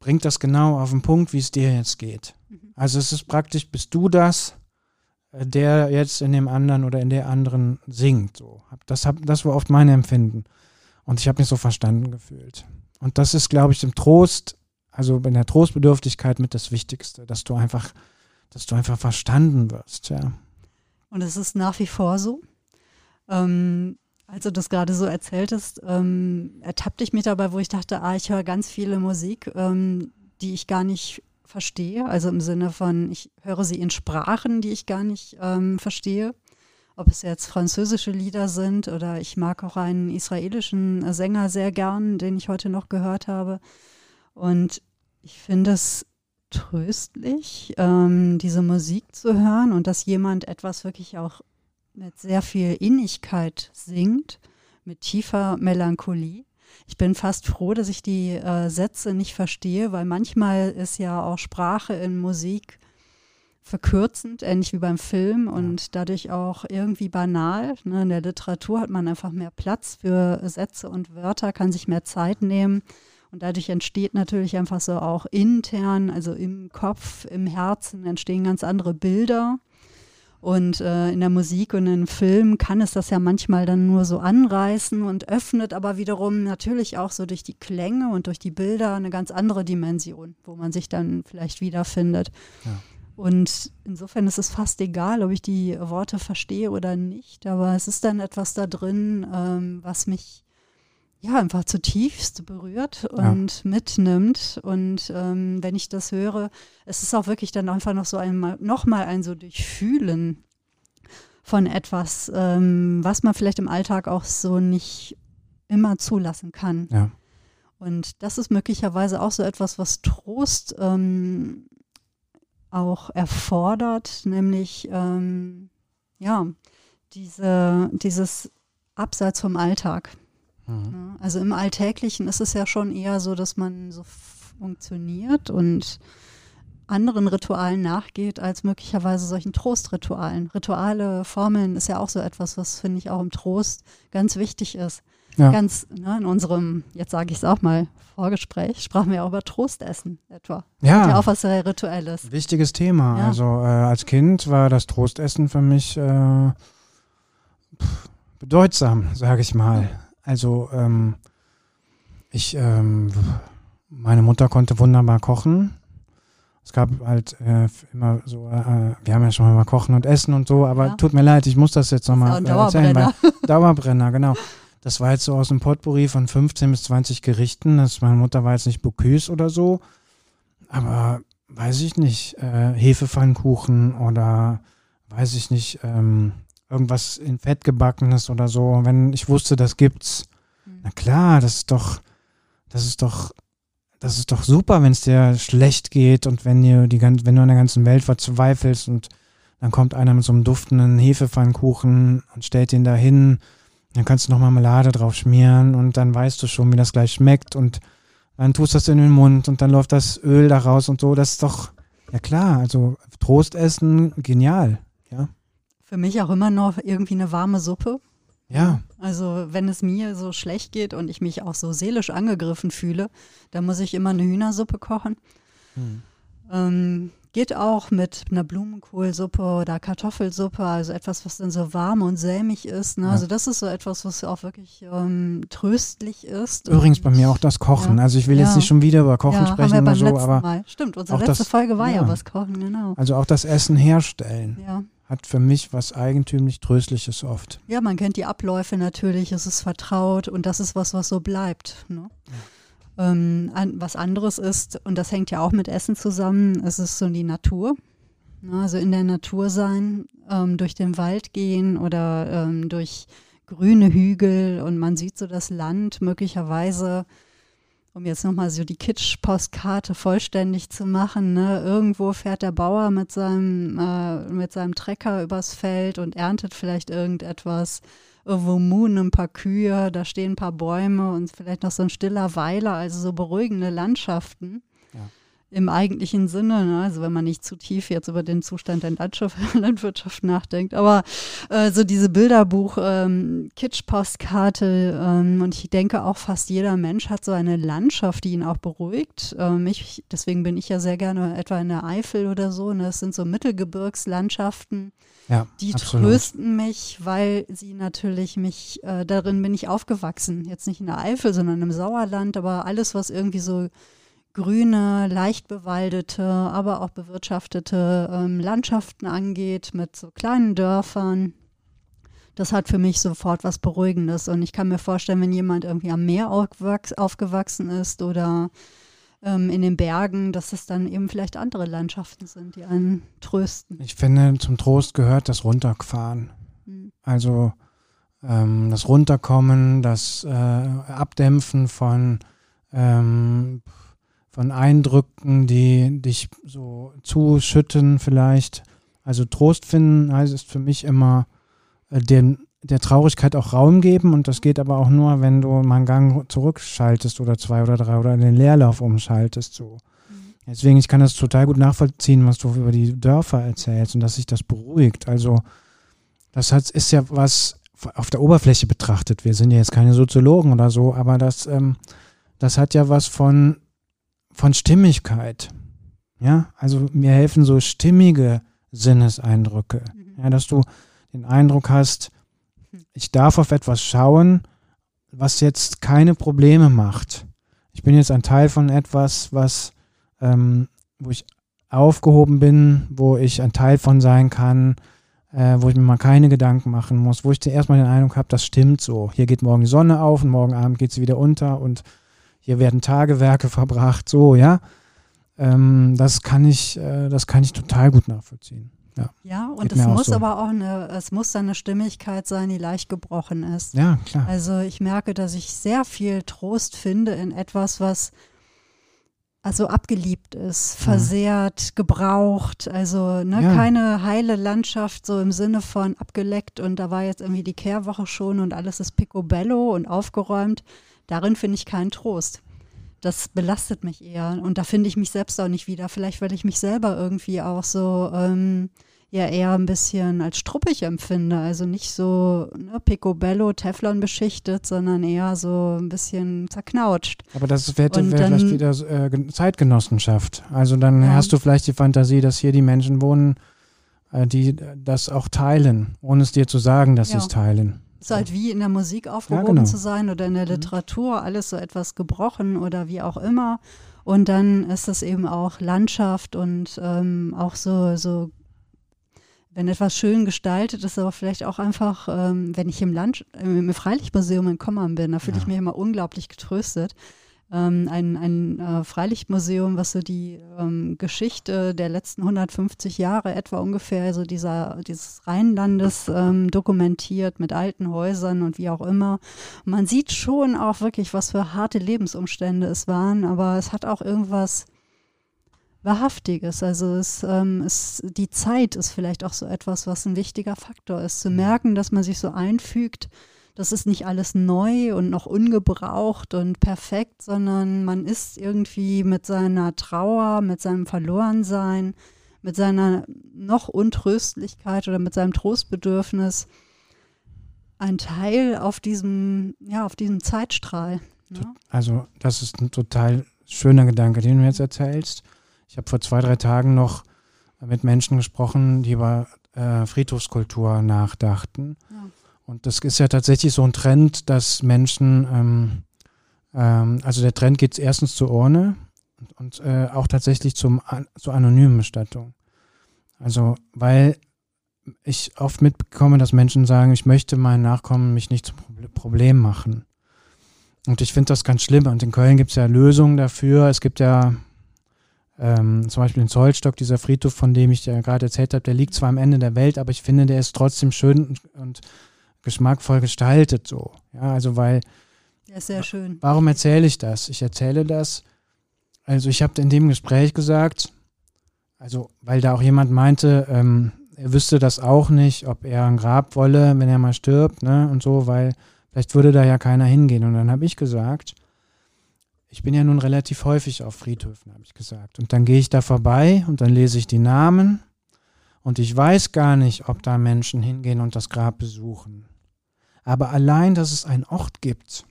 bringt das genau auf den Punkt, wie es dir jetzt geht. Mhm. Also, es ist praktisch, bist du das, der jetzt in dem anderen oder in der anderen singt. So. Das, hab, das war oft mein Empfinden. Und ich habe mich so verstanden gefühlt. Und das ist, glaube ich, im Trost, also in der Trostbedürftigkeit mit das Wichtigste, dass du einfach, dass du einfach verstanden wirst, ja. Und es ist nach wie vor so. Ähm, als du das gerade so erzähltest, ähm, ertappte ich mich dabei, wo ich dachte, ah, ich höre ganz viele Musik, ähm, die ich gar nicht verstehe. Also im Sinne von, ich höre sie in Sprachen, die ich gar nicht ähm, verstehe ob es jetzt französische Lieder sind oder ich mag auch einen israelischen Sänger sehr gern, den ich heute noch gehört habe. Und ich finde es tröstlich, ähm, diese Musik zu hören und dass jemand etwas wirklich auch mit sehr viel Innigkeit singt, mit tiefer Melancholie. Ich bin fast froh, dass ich die äh, Sätze nicht verstehe, weil manchmal ist ja auch Sprache in Musik verkürzend, ähnlich wie beim Film und ja. dadurch auch irgendwie banal. Ne? In der Literatur hat man einfach mehr Platz für Sätze und Wörter, kann sich mehr Zeit nehmen. Und dadurch entsteht natürlich einfach so auch intern, also im Kopf, im Herzen, entstehen ganz andere Bilder. Und äh, in der Musik und im Film kann es das ja manchmal dann nur so anreißen und öffnet aber wiederum natürlich auch so durch die Klänge und durch die Bilder eine ganz andere Dimension, wo man sich dann vielleicht wiederfindet. Ja. Und insofern ist es fast egal, ob ich die Worte verstehe oder nicht, aber es ist dann etwas da drin, ähm, was mich ja einfach zutiefst berührt und ja. mitnimmt. Und ähm, wenn ich das höre, es ist auch wirklich dann einfach noch so einmal, nochmal ein so Durchfühlen von etwas, ähm, was man vielleicht im Alltag auch so nicht immer zulassen kann. Ja. Und das ist möglicherweise auch so etwas, was Trost ähm, auch erfordert, nämlich ähm, ja, diese, dieses Abseits vom Alltag. Mhm. Also im Alltäglichen ist es ja schon eher so, dass man so funktioniert und anderen Ritualen nachgeht, als möglicherweise solchen Trostritualen. Rituale, Formeln ist ja auch so etwas, was, finde ich, auch im Trost ganz wichtig ist. Ja. Ganz ne, in unserem, jetzt sage ich es auch mal, Vorgespräch sprachen wir auch über Trostessen etwa. Ja. ja auch was sehr Rituelles. Wichtiges Thema. Ja. Also äh, als Kind war das Trostessen für mich äh, bedeutsam, sage ich mal. Also ähm, ich, ähm, meine Mutter konnte wunderbar kochen. Es gab halt äh, immer so, äh, wir haben ja schon mal Kochen und Essen und so, aber ja. tut mir leid, ich muss das jetzt nochmal äh, erzählen. Dauerbrenner. Dauerbrenner, genau. Das war jetzt so aus dem Potpourri von 15 bis 20 Gerichten. Das, meine Mutter war jetzt nicht Bocuse oder so, aber weiß ich nicht, äh, Hefepfannkuchen oder weiß ich nicht, ähm, irgendwas in Fett gebackenes oder so. Wenn ich wusste, das gibt's, mhm. na klar, das ist doch, das ist doch, das ist doch super, wenn es dir schlecht geht und wenn dir die wenn du an der ganzen Welt verzweifelst und dann kommt einer mit so einem duftenden Hefepfannkuchen und stellt ihn dahin dann kannst du noch Marmelade drauf schmieren und dann weißt du schon, wie das gleich schmeckt und dann tust du das in den Mund und dann läuft das Öl da raus und so. Das ist doch, ja klar, also Trostessen, genial. Für mich auch immer noch irgendwie eine warme Suppe. Ja. Also wenn es mir so schlecht geht und ich mich auch so seelisch angegriffen fühle, dann muss ich immer eine Hühnersuppe kochen. Hm. Ähm, Geht auch mit einer Blumenkohlsuppe oder Kartoffelsuppe, also etwas, was dann so warm und sämig ist. Ne? Ja. Also das ist so etwas, was auch wirklich ähm, tröstlich ist. Übrigens bei mir auch das Kochen. Ja. Also ich will ja. jetzt nicht schon wieder über Kochen sprechen oder so, aber Mal. stimmt. Unsere letzte das, Folge war ja. was Kochen, genau. Also auch das Essen herstellen. Hat für mich was eigentümlich Tröstliches oft. Ja, man kennt die Abläufe natürlich, es ist vertraut und das ist was, was so bleibt. Ne? Ähm, an, was anderes ist, und das hängt ja auch mit Essen zusammen, es ist so die Natur. Also in der Natur sein, ähm, durch den Wald gehen oder ähm, durch grüne Hügel und man sieht so das Land möglicherweise, um jetzt nochmal so die Kitsch-Postkarte vollständig zu machen, ne? irgendwo fährt der Bauer mit seinem, äh, mit seinem Trecker übers Feld und erntet vielleicht irgendetwas irgendwo Moon, ein paar Kühe, da stehen ein paar Bäume und vielleicht noch so ein stiller Weiler, also so beruhigende Landschaften. Im eigentlichen Sinne, ne? also wenn man nicht zu tief jetzt über den Zustand der Landwirtschaft nachdenkt, aber äh, so diese Bilderbuch, ähm, Kitsch-Postkarte ähm, und ich denke auch fast jeder Mensch hat so eine Landschaft, die ihn auch beruhigt. Ähm, ich, deswegen bin ich ja sehr gerne etwa in der Eifel oder so, ne? das sind so Mittelgebirgslandschaften ja, die absolut. trösten mich, weil sie natürlich mich, äh, darin bin ich aufgewachsen. Jetzt nicht in der Eifel, sondern im Sauerland, aber alles, was irgendwie so grüne, leicht bewaldete, aber auch bewirtschaftete ähm, Landschaften angeht, mit so kleinen Dörfern, das hat für mich sofort was Beruhigendes. Und ich kann mir vorstellen, wenn jemand irgendwie am Meer aufgewachsen ist oder ähm, in den Bergen, dass es dann eben vielleicht andere Landschaften sind, die einen trösten. Ich finde, zum Trost gehört das Runterfahren. Mhm. Also ähm, das Runterkommen, das äh, Abdämpfen von, ähm, von Eindrücken, die dich so zuschütten vielleicht. Also Trost finden heißt es für mich immer, äh, den der Traurigkeit auch Raum geben und das geht aber auch nur, wenn du mal einen Gang zurückschaltest oder zwei oder drei oder den Leerlauf umschaltest. So. Mhm. Deswegen, ich kann das total gut nachvollziehen, was du über die Dörfer erzählst und dass sich das beruhigt. Also, das hat, ist ja was auf der Oberfläche betrachtet. Wir sind ja jetzt keine Soziologen oder so, aber das, ähm, das hat ja was von, von Stimmigkeit. Ja, also mir helfen so stimmige Sinneseindrücke. Mhm. Ja, dass du den Eindruck hast, ich darf auf etwas schauen, was jetzt keine Probleme macht. Ich bin jetzt ein Teil von etwas, was, ähm, wo ich aufgehoben bin, wo ich ein Teil von sein kann, äh, wo ich mir mal keine Gedanken machen muss, wo ich erstmal den Eindruck habe, das stimmt so. Hier geht morgen die Sonne auf und morgen Abend geht sie wieder unter und hier werden Tagewerke verbracht, so, ja. Ähm, das kann ich, äh, das kann ich total gut nachvollziehen. Ja, ja und es muss so. aber auch eine, es muss eine Stimmigkeit sein, die leicht gebrochen ist. Ja, klar. Also ich merke, dass ich sehr viel Trost finde in etwas, was also abgeliebt ist, versehrt, gebraucht, also ne, ja. keine heile Landschaft so im Sinne von abgeleckt und da war jetzt irgendwie die Kehrwoche schon und alles ist picobello und aufgeräumt. Darin finde ich keinen Trost. Das belastet mich eher und da finde ich mich selbst auch nicht wieder. Vielleicht, weil ich mich selber irgendwie auch so ähm, ja eher ein bisschen als struppig empfinde. Also nicht so ne, picobello, Teflon beschichtet, sondern eher so ein bisschen zerknautscht. Aber das wäre wär vielleicht wieder äh, Zeitgenossenschaft. Also dann ja. hast du vielleicht die Fantasie, dass hier die Menschen wohnen, äh, die das auch teilen, ohne es dir zu sagen, dass ja. sie es teilen. Ist halt wie in der Musik aufgehoben ja, genau. zu sein oder in der mhm. Literatur, alles so etwas gebrochen oder wie auch immer. Und dann ist das eben auch Landschaft und ähm, auch so, so wenn etwas schön gestaltet ist, aber vielleicht auch einfach, ähm, wenn ich im, Land, im Freilichtmuseum in Kommern bin, da fühle ja. ich mich immer unglaublich getröstet. Ähm, ein ein äh, Freilichtmuseum, was so die ähm, Geschichte der letzten 150 Jahre etwa ungefähr, also dieser, dieses Rheinlandes ähm, dokumentiert mit alten Häusern und wie auch immer. Und man sieht schon auch wirklich, was für harte Lebensumstände es waren, aber es hat auch irgendwas Wahrhaftiges. Also es, ähm, es, die Zeit ist vielleicht auch so etwas, was ein wichtiger Faktor ist. Zu mhm. merken, dass man sich so einfügt, das ist nicht alles neu und noch ungebraucht und perfekt, sondern man ist irgendwie mit seiner Trauer, mit seinem Verlorensein, mit seiner noch Untröstlichkeit oder mit seinem Trostbedürfnis ein Teil auf diesem, ja, auf diesem Zeitstrahl. Ne? Also das ist ein total schöner Gedanke, den du jetzt erzählst. Ich habe vor zwei, drei Tagen noch mit Menschen gesprochen, die über äh, Friedhofskultur nachdachten. Ja. Und das ist ja tatsächlich so ein Trend, dass Menschen, ähm, ähm, also der Trend geht erstens zur Urne und, und äh, auch tatsächlich zum, an, zur anonymen Bestattung. Also, weil ich oft mitbekomme, dass Menschen sagen, ich möchte meinen Nachkommen mich nicht zum Problem machen. Und ich finde das ganz schlimm. Und in Köln gibt es ja Lösungen dafür. Es gibt ja ähm, zum Beispiel in Zollstock, dieser Friedhof, von dem ich ja gerade erzählt habe, der liegt zwar am Ende der Welt, aber ich finde, der ist trotzdem schön und, und geschmackvoll gestaltet so. Ja, also weil. Ist sehr schön. Warum erzähle ich das? Ich erzähle das. Also ich habe in dem Gespräch gesagt, also weil da auch jemand meinte, ähm, er wüsste das auch nicht, ob er ein Grab wolle, wenn er mal stirbt, ne, und so, weil vielleicht würde da ja keiner hingehen. Und dann habe ich gesagt, ich bin ja nun relativ häufig auf Friedhöfen, habe ich gesagt. Und dann gehe ich da vorbei und dann lese ich die Namen und ich weiß gar nicht, ob da Menschen hingehen und das Grab besuchen. Aber allein, dass es einen Ort gibt,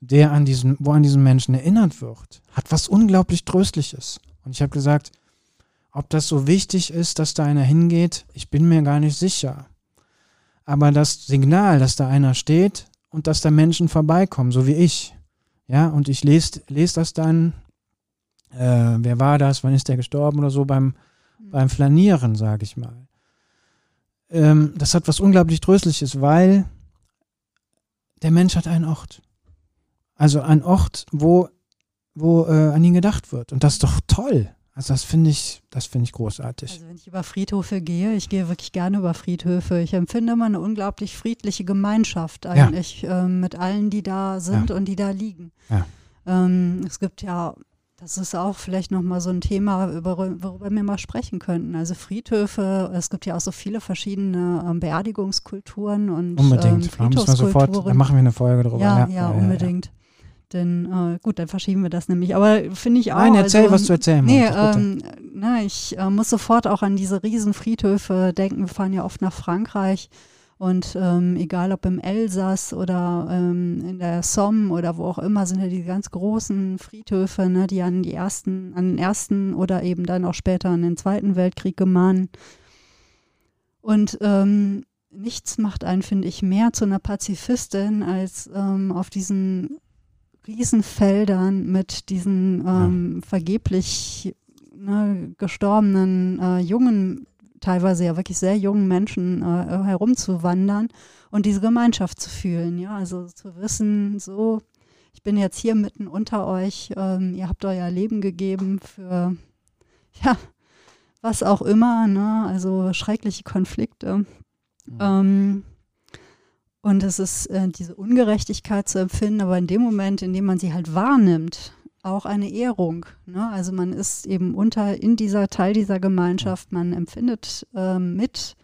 der an diesen, wo an diesen Menschen erinnert wird, hat was unglaublich Tröstliches. Und ich habe gesagt, ob das so wichtig ist, dass da einer hingeht, ich bin mir gar nicht sicher. Aber das Signal, dass da einer steht und dass da Menschen vorbeikommen, so wie ich, ja, und ich lese les das dann, äh, wer war das, wann ist der gestorben oder so, beim, beim Flanieren, sage ich mal. Ähm, das hat was unglaublich Tröstliches, weil der Mensch hat einen Ort. Also ein Ort, wo, wo äh, an ihn gedacht wird. Und das ist doch toll. Also das finde ich, das finde ich großartig. Also wenn ich über Friedhöfe gehe, ich gehe wirklich gerne über Friedhöfe. Ich empfinde immer eine unglaublich friedliche Gemeinschaft eigentlich ja. ähm, mit allen, die da sind ja. und die da liegen. Ja. Ähm, es gibt ja, das ist auch vielleicht nochmal so ein Thema, über, worüber wir mal sprechen könnten. Also Friedhöfe, es gibt ja auch so viele verschiedene ähm, Beerdigungskulturen und Unbedingt, ähm, Friedhofskulturen. Sofort, dann machen wir eine Folge darüber. Ja, ja, unbedingt. Denn äh, gut, dann verschieben wir das nämlich. Aber finde ich auch. Nein, erzähl, also, was du erzählen nee, ähm, na, ne, ich äh, muss sofort auch an diese Riesenfriedhöfe denken. Wir fahren ja oft nach Frankreich. Und ähm, egal ob im Elsass oder ähm, in der Somme oder wo auch immer, sind ja die ganz großen Friedhöfe, ne, die an die ersten, an den ersten oder eben dann auch später an den Zweiten Weltkrieg gemahnen. Und ähm, nichts macht einen, finde ich, mehr zu einer Pazifistin, als ähm, auf diesen Riesenfeldern mit diesen ähm, vergeblich ne, gestorbenen äh, jungen, teilweise ja wirklich sehr jungen Menschen äh, herumzuwandern und diese Gemeinschaft zu fühlen. Ja, also zu wissen, so, ich bin jetzt hier mitten unter euch, ähm, ihr habt euer Leben gegeben für, ja, was auch immer, ne? also schreckliche Konflikte. Mhm. Ähm, und es ist äh, diese Ungerechtigkeit zu empfinden, aber in dem Moment, in dem man sie halt wahrnimmt, auch eine Ehrung. Ne? Also man ist eben unter in dieser Teil dieser Gemeinschaft, man empfindet ähm, mit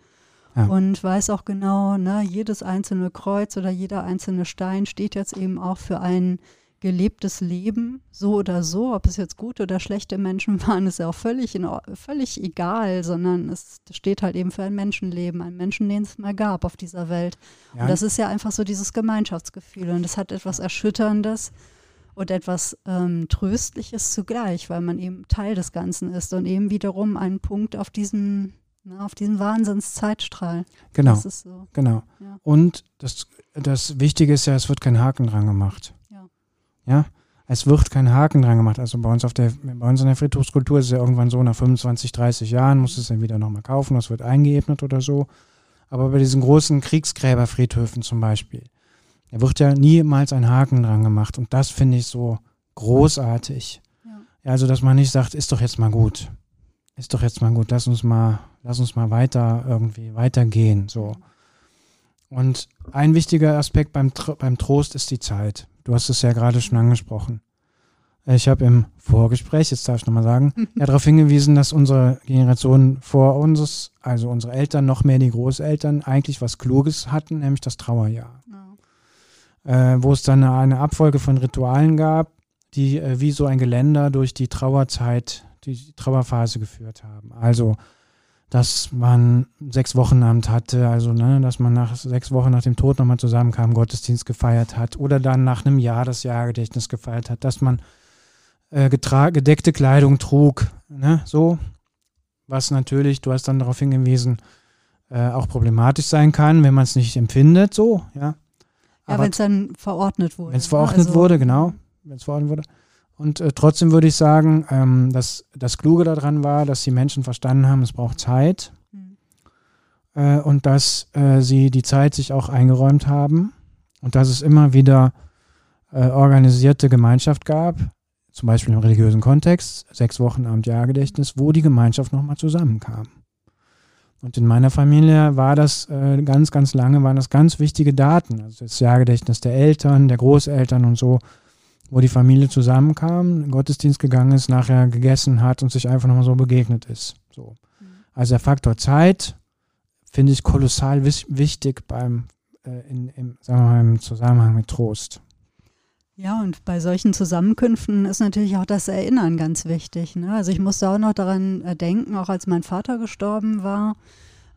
ja. und weiß auch genau, ne, jedes einzelne Kreuz oder jeder einzelne Stein steht jetzt eben auch für ein gelebtes Leben, so oder so, ob es jetzt gute oder schlechte Menschen waren, ist ja auch völlig, in, völlig egal, sondern es steht halt eben für ein Menschenleben, ein Menschen, den es mal gab auf dieser Welt. Ja. Und das ist ja einfach so dieses Gemeinschaftsgefühl und es hat etwas Erschütterndes und etwas ähm, Tröstliches zugleich, weil man eben Teil des Ganzen ist und eben wiederum ein Punkt auf diesem na, auf diesen Wahnsinnszeitstrahl. Genau. So. Genau. Ja. Und das, das Wichtige ist ja, es wird kein Haken dran gemacht. Ja, es wird kein Haken dran gemacht. Also bei uns auf der, bei uns in der Friedhofskultur ist es ja irgendwann so, nach 25, 30 Jahren muss es dann wieder nochmal kaufen, das wird eingeebnet oder so. Aber bei diesen großen Kriegsgräberfriedhöfen zum Beispiel, da wird ja niemals ein Haken dran gemacht. Und das finde ich so großartig. Ja. also, dass man nicht sagt, ist doch jetzt mal gut. Ist doch jetzt mal gut, lass uns mal, lass uns mal weiter irgendwie weitergehen. So. Und ein wichtiger Aspekt beim, beim Trost ist die Zeit. Du hast es ja gerade schon angesprochen. Ich habe im Vorgespräch, jetzt darf ich nochmal sagen, ja darauf hingewiesen, dass unsere Generation vor uns, also unsere Eltern, noch mehr die Großeltern, eigentlich was Kluges hatten, nämlich das Trauerjahr. Äh, wo es dann eine Abfolge von Ritualen gab, die äh, wie so ein Geländer durch die Trauerzeit, die Trauerphase geführt haben. Also dass man sechs Wochenabend hatte, also ne, dass man nach sechs Wochen nach dem Tod nochmal zusammenkam, Gottesdienst gefeiert hat oder dann nach einem Jahr das Jahrgedächtnis gefeiert hat, dass man äh, gedeckte Kleidung trug, ne, so, was natürlich, du hast dann darauf hingewiesen, äh, auch problematisch sein kann, wenn man es nicht empfindet, so, ja. Ja, wenn es dann verordnet wurde. Wenn es ne? verordnet also, wurde, genau, wenn es verordnet wurde. Und äh, trotzdem würde ich sagen, ähm, dass das Kluge daran war, dass die Menschen verstanden haben, es braucht Zeit mhm. äh, und dass äh, sie die Zeit sich auch eingeräumt haben und dass es immer wieder äh, organisierte Gemeinschaft gab, zum Beispiel im religiösen Kontext, sechs Wochen Abend-Jahrgedächtnis, wo die Gemeinschaft nochmal zusammenkam. Und in meiner Familie war das äh, ganz, ganz lange, waren das ganz wichtige Daten. Also das Jahrgedächtnis der Eltern, der Großeltern und so wo die Familie zusammenkam, Gottesdienst gegangen ist, nachher gegessen hat und sich einfach nochmal so begegnet ist. So. Also der Faktor Zeit finde ich kolossal wichtig beim, äh, in, im, sagen wir mal, im Zusammenhang mit Trost. Ja, und bei solchen Zusammenkünften ist natürlich auch das Erinnern ganz wichtig. Ne? Also ich musste auch noch daran äh, denken, auch als mein Vater gestorben war,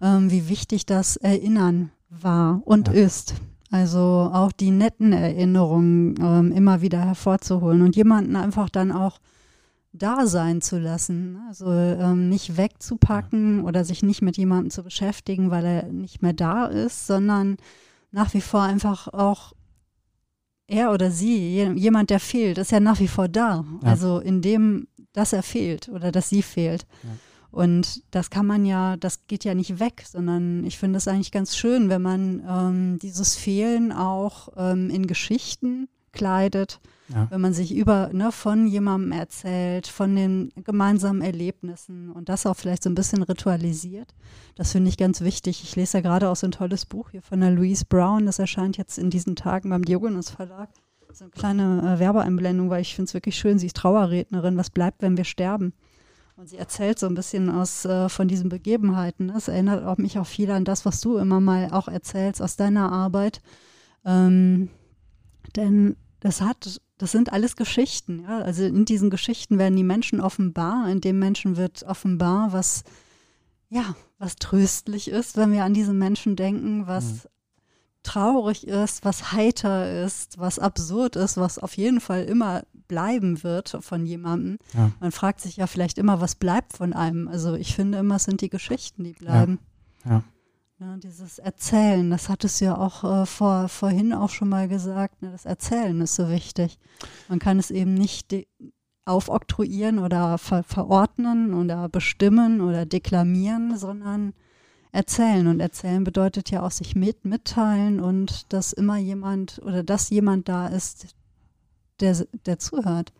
ähm, wie wichtig das Erinnern war und ja. ist. Also auch die netten Erinnerungen ähm, immer wieder hervorzuholen und jemanden einfach dann auch da sein zu lassen. Ne? Also ähm, nicht wegzupacken oder sich nicht mit jemandem zu beschäftigen, weil er nicht mehr da ist, sondern nach wie vor einfach auch er oder sie, jemand, der fehlt, ist ja nach wie vor da. Ja. Also in dem, dass er fehlt oder dass sie fehlt. Ja. Und das kann man ja, das geht ja nicht weg, sondern ich finde es eigentlich ganz schön, wenn man ähm, dieses Fehlen auch ähm, in Geschichten kleidet, ja. wenn man sich über ne, von jemandem erzählt, von den gemeinsamen Erlebnissen und das auch vielleicht so ein bisschen ritualisiert. Das finde ich ganz wichtig. Ich lese ja gerade auch so ein tolles Buch hier von der Louise Brown, das erscheint jetzt in diesen Tagen beim Diogenes Verlag. So eine kleine äh, Werbeeinblendung, weil ich finde es wirklich schön. Sie ist Trauerrednerin. Was bleibt, wenn wir sterben? Und sie erzählt so ein bisschen aus äh, von diesen Begebenheiten. Es erinnert auch mich auch viel an das, was du immer mal auch erzählst aus deiner Arbeit. Ähm, denn das hat, das sind alles Geschichten, ja. Also in diesen Geschichten werden die Menschen offenbar, in dem Menschen wird offenbar, was ja, was tröstlich ist, wenn wir an diese Menschen denken, was mhm. traurig ist, was heiter ist, was absurd ist, was auf jeden Fall immer bleiben wird von jemandem. Ja. Man fragt sich ja vielleicht immer, was bleibt von einem. Also ich finde immer, es sind die Geschichten, die bleiben. Ja. ja. Ja dieses Erzählen, das hattest du ja auch äh, vor, vorhin auch schon mal gesagt, ne? das Erzählen ist so wichtig. Man kann es eben nicht aufoktroyieren oder ver verordnen oder bestimmen oder deklamieren, sondern erzählen. Und erzählen bedeutet ja auch sich mit, mitteilen und dass immer jemand oder dass jemand da ist, der, der zuhört.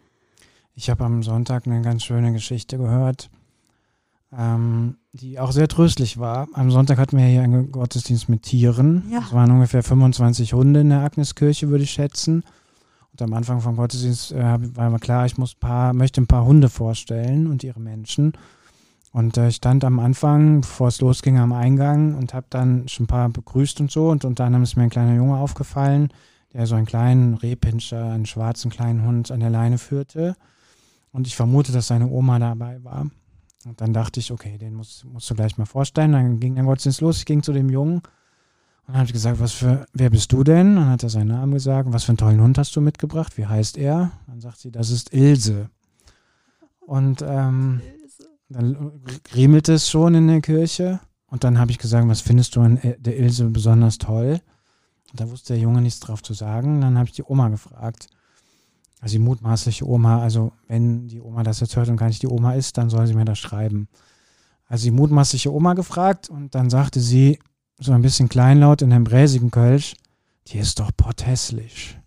Ich habe am Sonntag eine ganz schöne Geschichte gehört, ähm, die auch sehr tröstlich war. Am Sonntag hatten wir hier einen Gottesdienst mit Tieren. Ja. Es waren ungefähr 25 Hunde in der Agneskirche, würde ich schätzen. Und am Anfang vom Gottesdienst äh, war mir klar, ich muss ein paar, möchte ein paar Hunde vorstellen und ihre Menschen. Und äh, ich stand am Anfang, bevor es losging, am Eingang und habe dann schon ein paar begrüßt und so. Und unter anderem ist mir ein kleiner Junge aufgefallen, der so einen kleinen Rehpinscher, einen schwarzen kleinen Hund an der Leine führte. Und ich vermute, dass seine Oma dabei war. Und dann dachte ich, okay, den musst, musst du gleich mal vorstellen. Dann ging der Gottesdienst los. Ich ging zu dem Jungen und dann habe ich gesagt, was für, wer bist du denn? Dann hat er seinen Namen gesagt. Was für einen tollen Hund hast du mitgebracht? Wie heißt er? Dann sagt sie, das ist Ilse. Und ähm, dann riemelte es schon in der Kirche. Und dann habe ich gesagt, was findest du an der Ilse besonders toll? Und da wusste der Junge nichts drauf zu sagen. Dann habe ich die Oma gefragt. Also die mutmaßliche Oma, also wenn die Oma das jetzt hört und gar nicht die Oma ist, dann soll sie mir das schreiben. Also die mutmaßliche Oma gefragt und dann sagte sie so ein bisschen kleinlaut in einem bräsigen Kölsch, die ist doch potthässlich.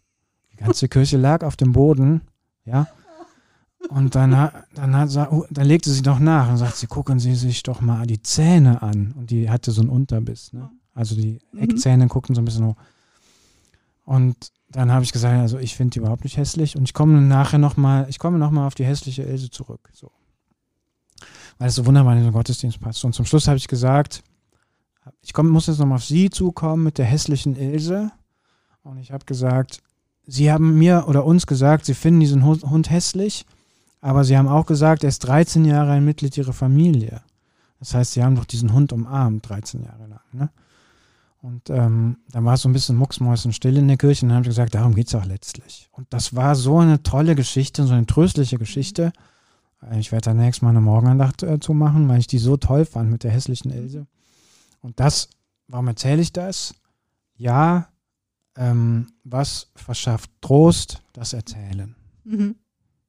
Die ganze Kirche lag auf dem Boden, ja. Und dann, dann, hat, dann legte sie noch nach und sagt sie, gucken Sie sich doch mal die Zähne an. Und die hatte so einen Unterbiss, ne? Also die Eckzähne guckten so ein bisschen hoch. Und dann habe ich gesagt, also ich finde die überhaupt nicht hässlich und ich komme nachher nochmal, ich komme nochmal auf die hässliche Ilse zurück. So. Weil es so wunderbar in den Gottesdienst passt. Und zum Schluss habe ich gesagt, ich komm, muss jetzt nochmal auf Sie zukommen mit der hässlichen Ilse. Und ich habe gesagt, Sie haben mir oder uns gesagt, Sie finden diesen Hund, hässlich, aber Sie haben auch gesagt, er ist 13 Jahre ein Mitglied Ihrer Familie. Das heißt, Sie haben doch diesen Hund umarmt, 13 Jahre lang. Ne? Und ähm, dann war es so ein bisschen mucksmäusenstill in der Kirche und dann haben sie gesagt, darum geht es auch letztlich. Und das war so eine tolle Geschichte, so eine tröstliche Geschichte. Ich werde da nächstes Mal eine Morgenandacht äh, zu machen, weil ich die so toll fand mit der hässlichen Ilse. Und das, warum erzähle ich das? Ja, ähm, was verschafft Trost? Das Erzählen. Mhm.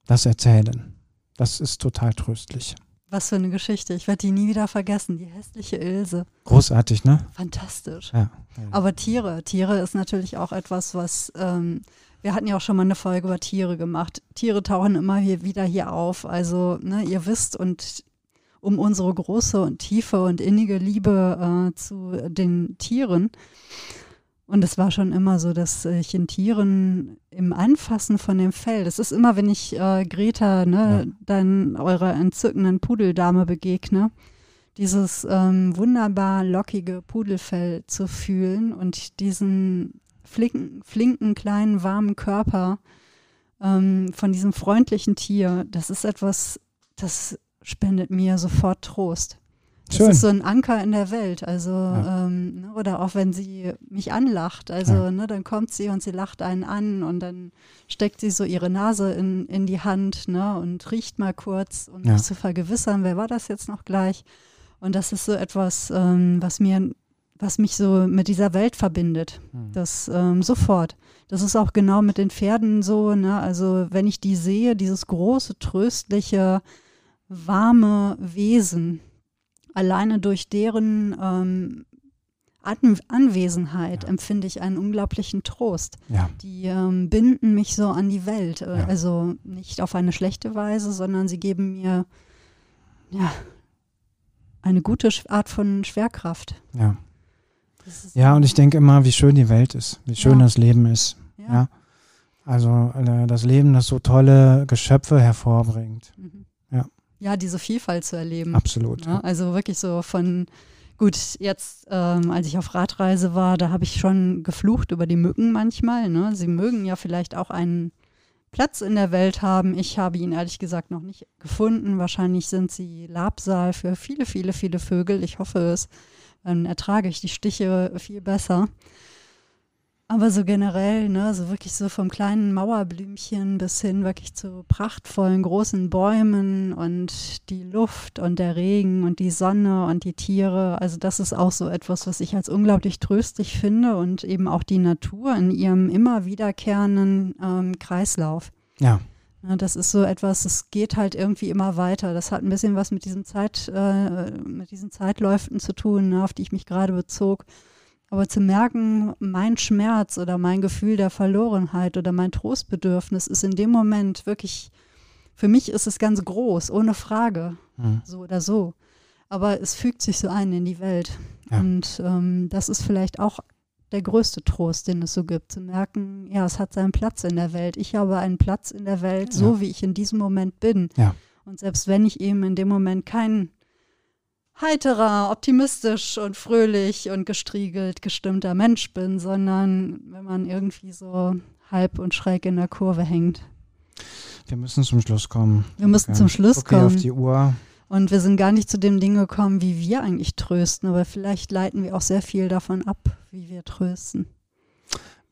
Das Erzählen. Das ist total tröstlich. Was für eine Geschichte. Ich werde die nie wieder vergessen. Die hässliche Ilse. Großartig, ne? Fantastisch. Ja. Aber Tiere. Tiere ist natürlich auch etwas, was. Ähm, wir hatten ja auch schon mal eine Folge über Tiere gemacht. Tiere tauchen immer hier wieder hier auf. Also, ne, ihr wisst und um unsere große und tiefe und innige Liebe äh, zu den Tieren. Und es war schon immer so, dass ich in Tieren im Anfassen von dem Fell, das ist immer, wenn ich äh, Greta, ne, Ja. dann eurer entzückenden Pudeldame begegne, dieses ähm, wunderbar lockige Pudelfell zu fühlen und diesen flinken, flinken kleinen, warmen Körper ähm, von diesem freundlichen Tier, das ist etwas, das spendet mir sofort Trost. Das Schön. ist so ein Anker in der Welt. Also, Ja. ähm, ne, oder auch wenn sie mich anlacht. Also, Ja. ne, dann kommt sie und sie lacht einen an und dann steckt sie so ihre Nase in, in die Hand ne, und riecht mal kurz, um Ja. sich zu vergewissern, wer war das jetzt noch gleich. Und das ist so etwas, ähm, was mir, was mich so mit dieser Welt verbindet. Hm. Das ähm, sofort. Das ist auch genau mit den Pferden so, ne? Also wenn ich die sehe, dieses große, tröstliche, warme Wesen, alleine durch deren ähm, An Anwesenheit Ja. empfinde ich einen unglaublichen Trost. Ja, Die ähm, binden mich so an die Welt. Äh, Ja. Also nicht auf eine schlechte Weise, sondern sie geben mir ja eine gute Art von Schwerkraft. ja. Ja, und ich denke immer, wie schön die Welt ist, wie schön das Leben ist. ja. Ja. Also äh, das Leben, das so tolle Geschöpfe hervorbringt. Mhm. Ja. diese Vielfalt zu erleben. Absolut. Ja, also wirklich so von, gut, jetzt, ähm, als ich auf Radreise war, da habe ich schon geflucht über die Mücken manchmal. Ne? Sie mögen ja vielleicht auch einen Platz in der Welt haben. Ich habe ihn ehrlich gesagt noch nicht gefunden. Wahrscheinlich sind sie Labsal für viele, viele, viele Vögel. Ich hoffe es. Dann ertrage ich die Stiche viel besser. Aber so generell, ne, so wirklich so vom kleinen Mauerblümchen bis hin wirklich zu prachtvollen großen Bäumen und die Luft und der Regen und die Sonne und die Tiere. Also das ist auch so etwas, was ich als unglaublich tröstlich finde und eben auch die Natur in ihrem immer wiederkehrenden ähm, Kreislauf. Ja, Ja, das ist so etwas, es geht halt irgendwie immer weiter. Das hat ein bisschen was mit diesem Zeit, äh, mit diesen Zeitläufen zu tun, ne, auf die ich mich gerade bezog. Aber zu merken, mein Schmerz oder mein Gefühl der Verlorenheit oder mein Trostbedürfnis ist in dem Moment wirklich, für mich ist es ganz groß, ohne Frage, mhm. so oder so. Aber es fügt sich so ein in die Welt. Ja. Und ähm, das ist vielleicht auch der größte Trost, den es so gibt, zu merken, ja, es hat seinen Platz in der Welt. Ich habe einen Platz in der Welt, ja. so wie ich in diesem Moment bin. Ja. Und selbst wenn ich eben in dem Moment kein heiterer, optimistisch und fröhlich und gestriegelt gestimmter Mensch bin, sondern wenn man irgendwie so halb und schräg in der Kurve hängt. Wir müssen zum Schluss kommen. Wir müssen okay. zum Schluss okay, kommen. auf die Uhr. Und wir sind gar nicht zu dem Ding gekommen, wie wir eigentlich trösten, aber vielleicht leiten wir auch sehr viel davon ab, wie wir trösten.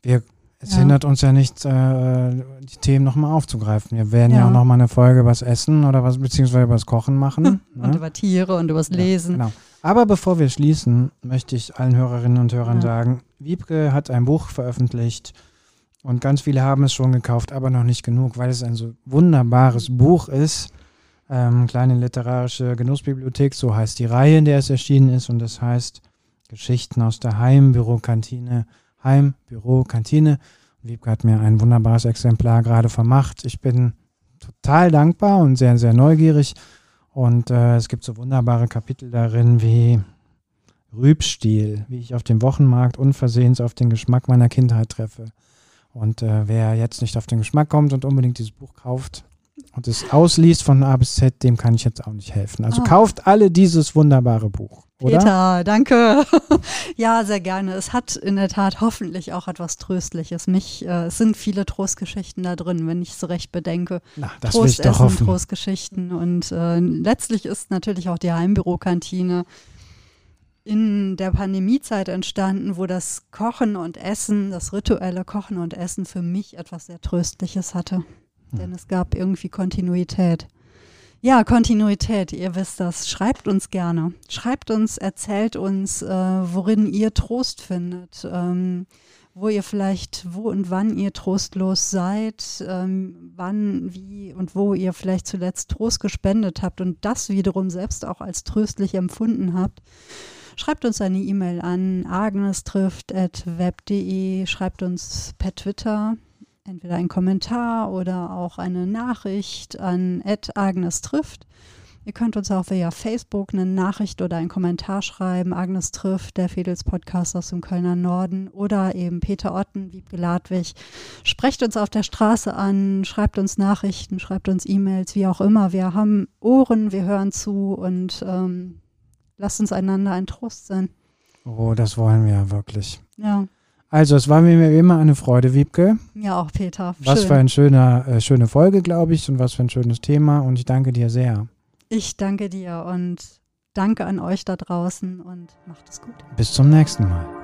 Wir, es ja. hindert uns ja nicht, äh, die Themen nochmal aufzugreifen. Wir werden ja, ja auch nochmal eine Folge über das Essen oder was, beziehungsweise über das Kochen machen. und ne? über Tiere und über das Lesen. Ja, genau. Aber bevor wir schließen, möchte ich allen Hörerinnen und Hörern sagen, Wiebke hat ein Buch veröffentlicht und ganz viele haben es schon gekauft, aber noch nicht genug, weil es ein so wunderbares Buch ist ähm, kleine literarische Genussbibliothek, so heißt die Reihe, in der es erschienen ist. Und das heißt Geschichten aus der Heimbürokantine. Heimbürokantine. Wiebke hat mir ein wunderbares Exemplar gerade vermacht. Ich bin total dankbar und sehr, sehr neugierig. Und äh, es gibt so wunderbare Kapitel darin wie Rübstiel, wie ich auf dem Wochenmarkt unversehens auf den Geschmack meiner Kindheit treffe. Und äh, wer jetzt nicht auf den Geschmack kommt und unbedingt dieses Buch kauft, und es ausliest von A bis Z, dem kann ich jetzt auch nicht helfen. Also oh. kauft alle dieses wunderbare Buch. Oder? Peter, danke. ja, sehr gerne. Es hat in der Tat hoffentlich auch etwas Tröstliches. Mich, äh, es sind viele Trostgeschichten da drin, wenn ich so recht bedenke. Na, das Trost will ich doch hoffen. Trostgeschichten. Und äh, letztlich ist natürlich auch die Heimbürokantine in der Pandemiezeit entstanden, wo das Kochen und Essen, das rituelle Kochen und Essen für mich etwas sehr Tröstliches hatte. Denn es gab irgendwie Kontinuität. Ja, Kontinuität, ihr wisst das. Schreibt uns gerne. Schreibt uns, erzählt uns, äh, worin ihr Trost findet, ähm, wo ihr vielleicht, wo und wann ihr trostlos seid, ähm, wann, wie und wo ihr vielleicht zuletzt Trost gespendet habt und das wiederum selbst auch als tröstlich empfunden habt. Schreibt uns eine E-Mail an agnestrifft.web.de, schreibt uns per Twitter entweder ein Kommentar oder auch eine Nachricht an Agnes trifft. Ihr könnt uns auch via Facebook eine Nachricht oder einen Kommentar schreiben. Agnes trifft, der Fedels Podcast aus dem Kölner Norden oder eben Peter Otten, Wiebke Ladwig. Sprecht uns auf der Straße an, schreibt uns Nachrichten, schreibt uns E-Mails, wie auch immer. Wir haben Ohren, wir hören zu und ähm, lasst uns einander ein Trost sein. Oh, das wollen wir ja wirklich. Ja. Also, es war mir immer eine Freude, Wiebke. Ja, auch Peter. Was Schön. für eine schöne, äh, schöne Folge, glaube ich, und was für ein schönes Thema. Und ich danke dir sehr. Ich danke dir und danke an euch da draußen und macht es gut. Bis zum nächsten Mal.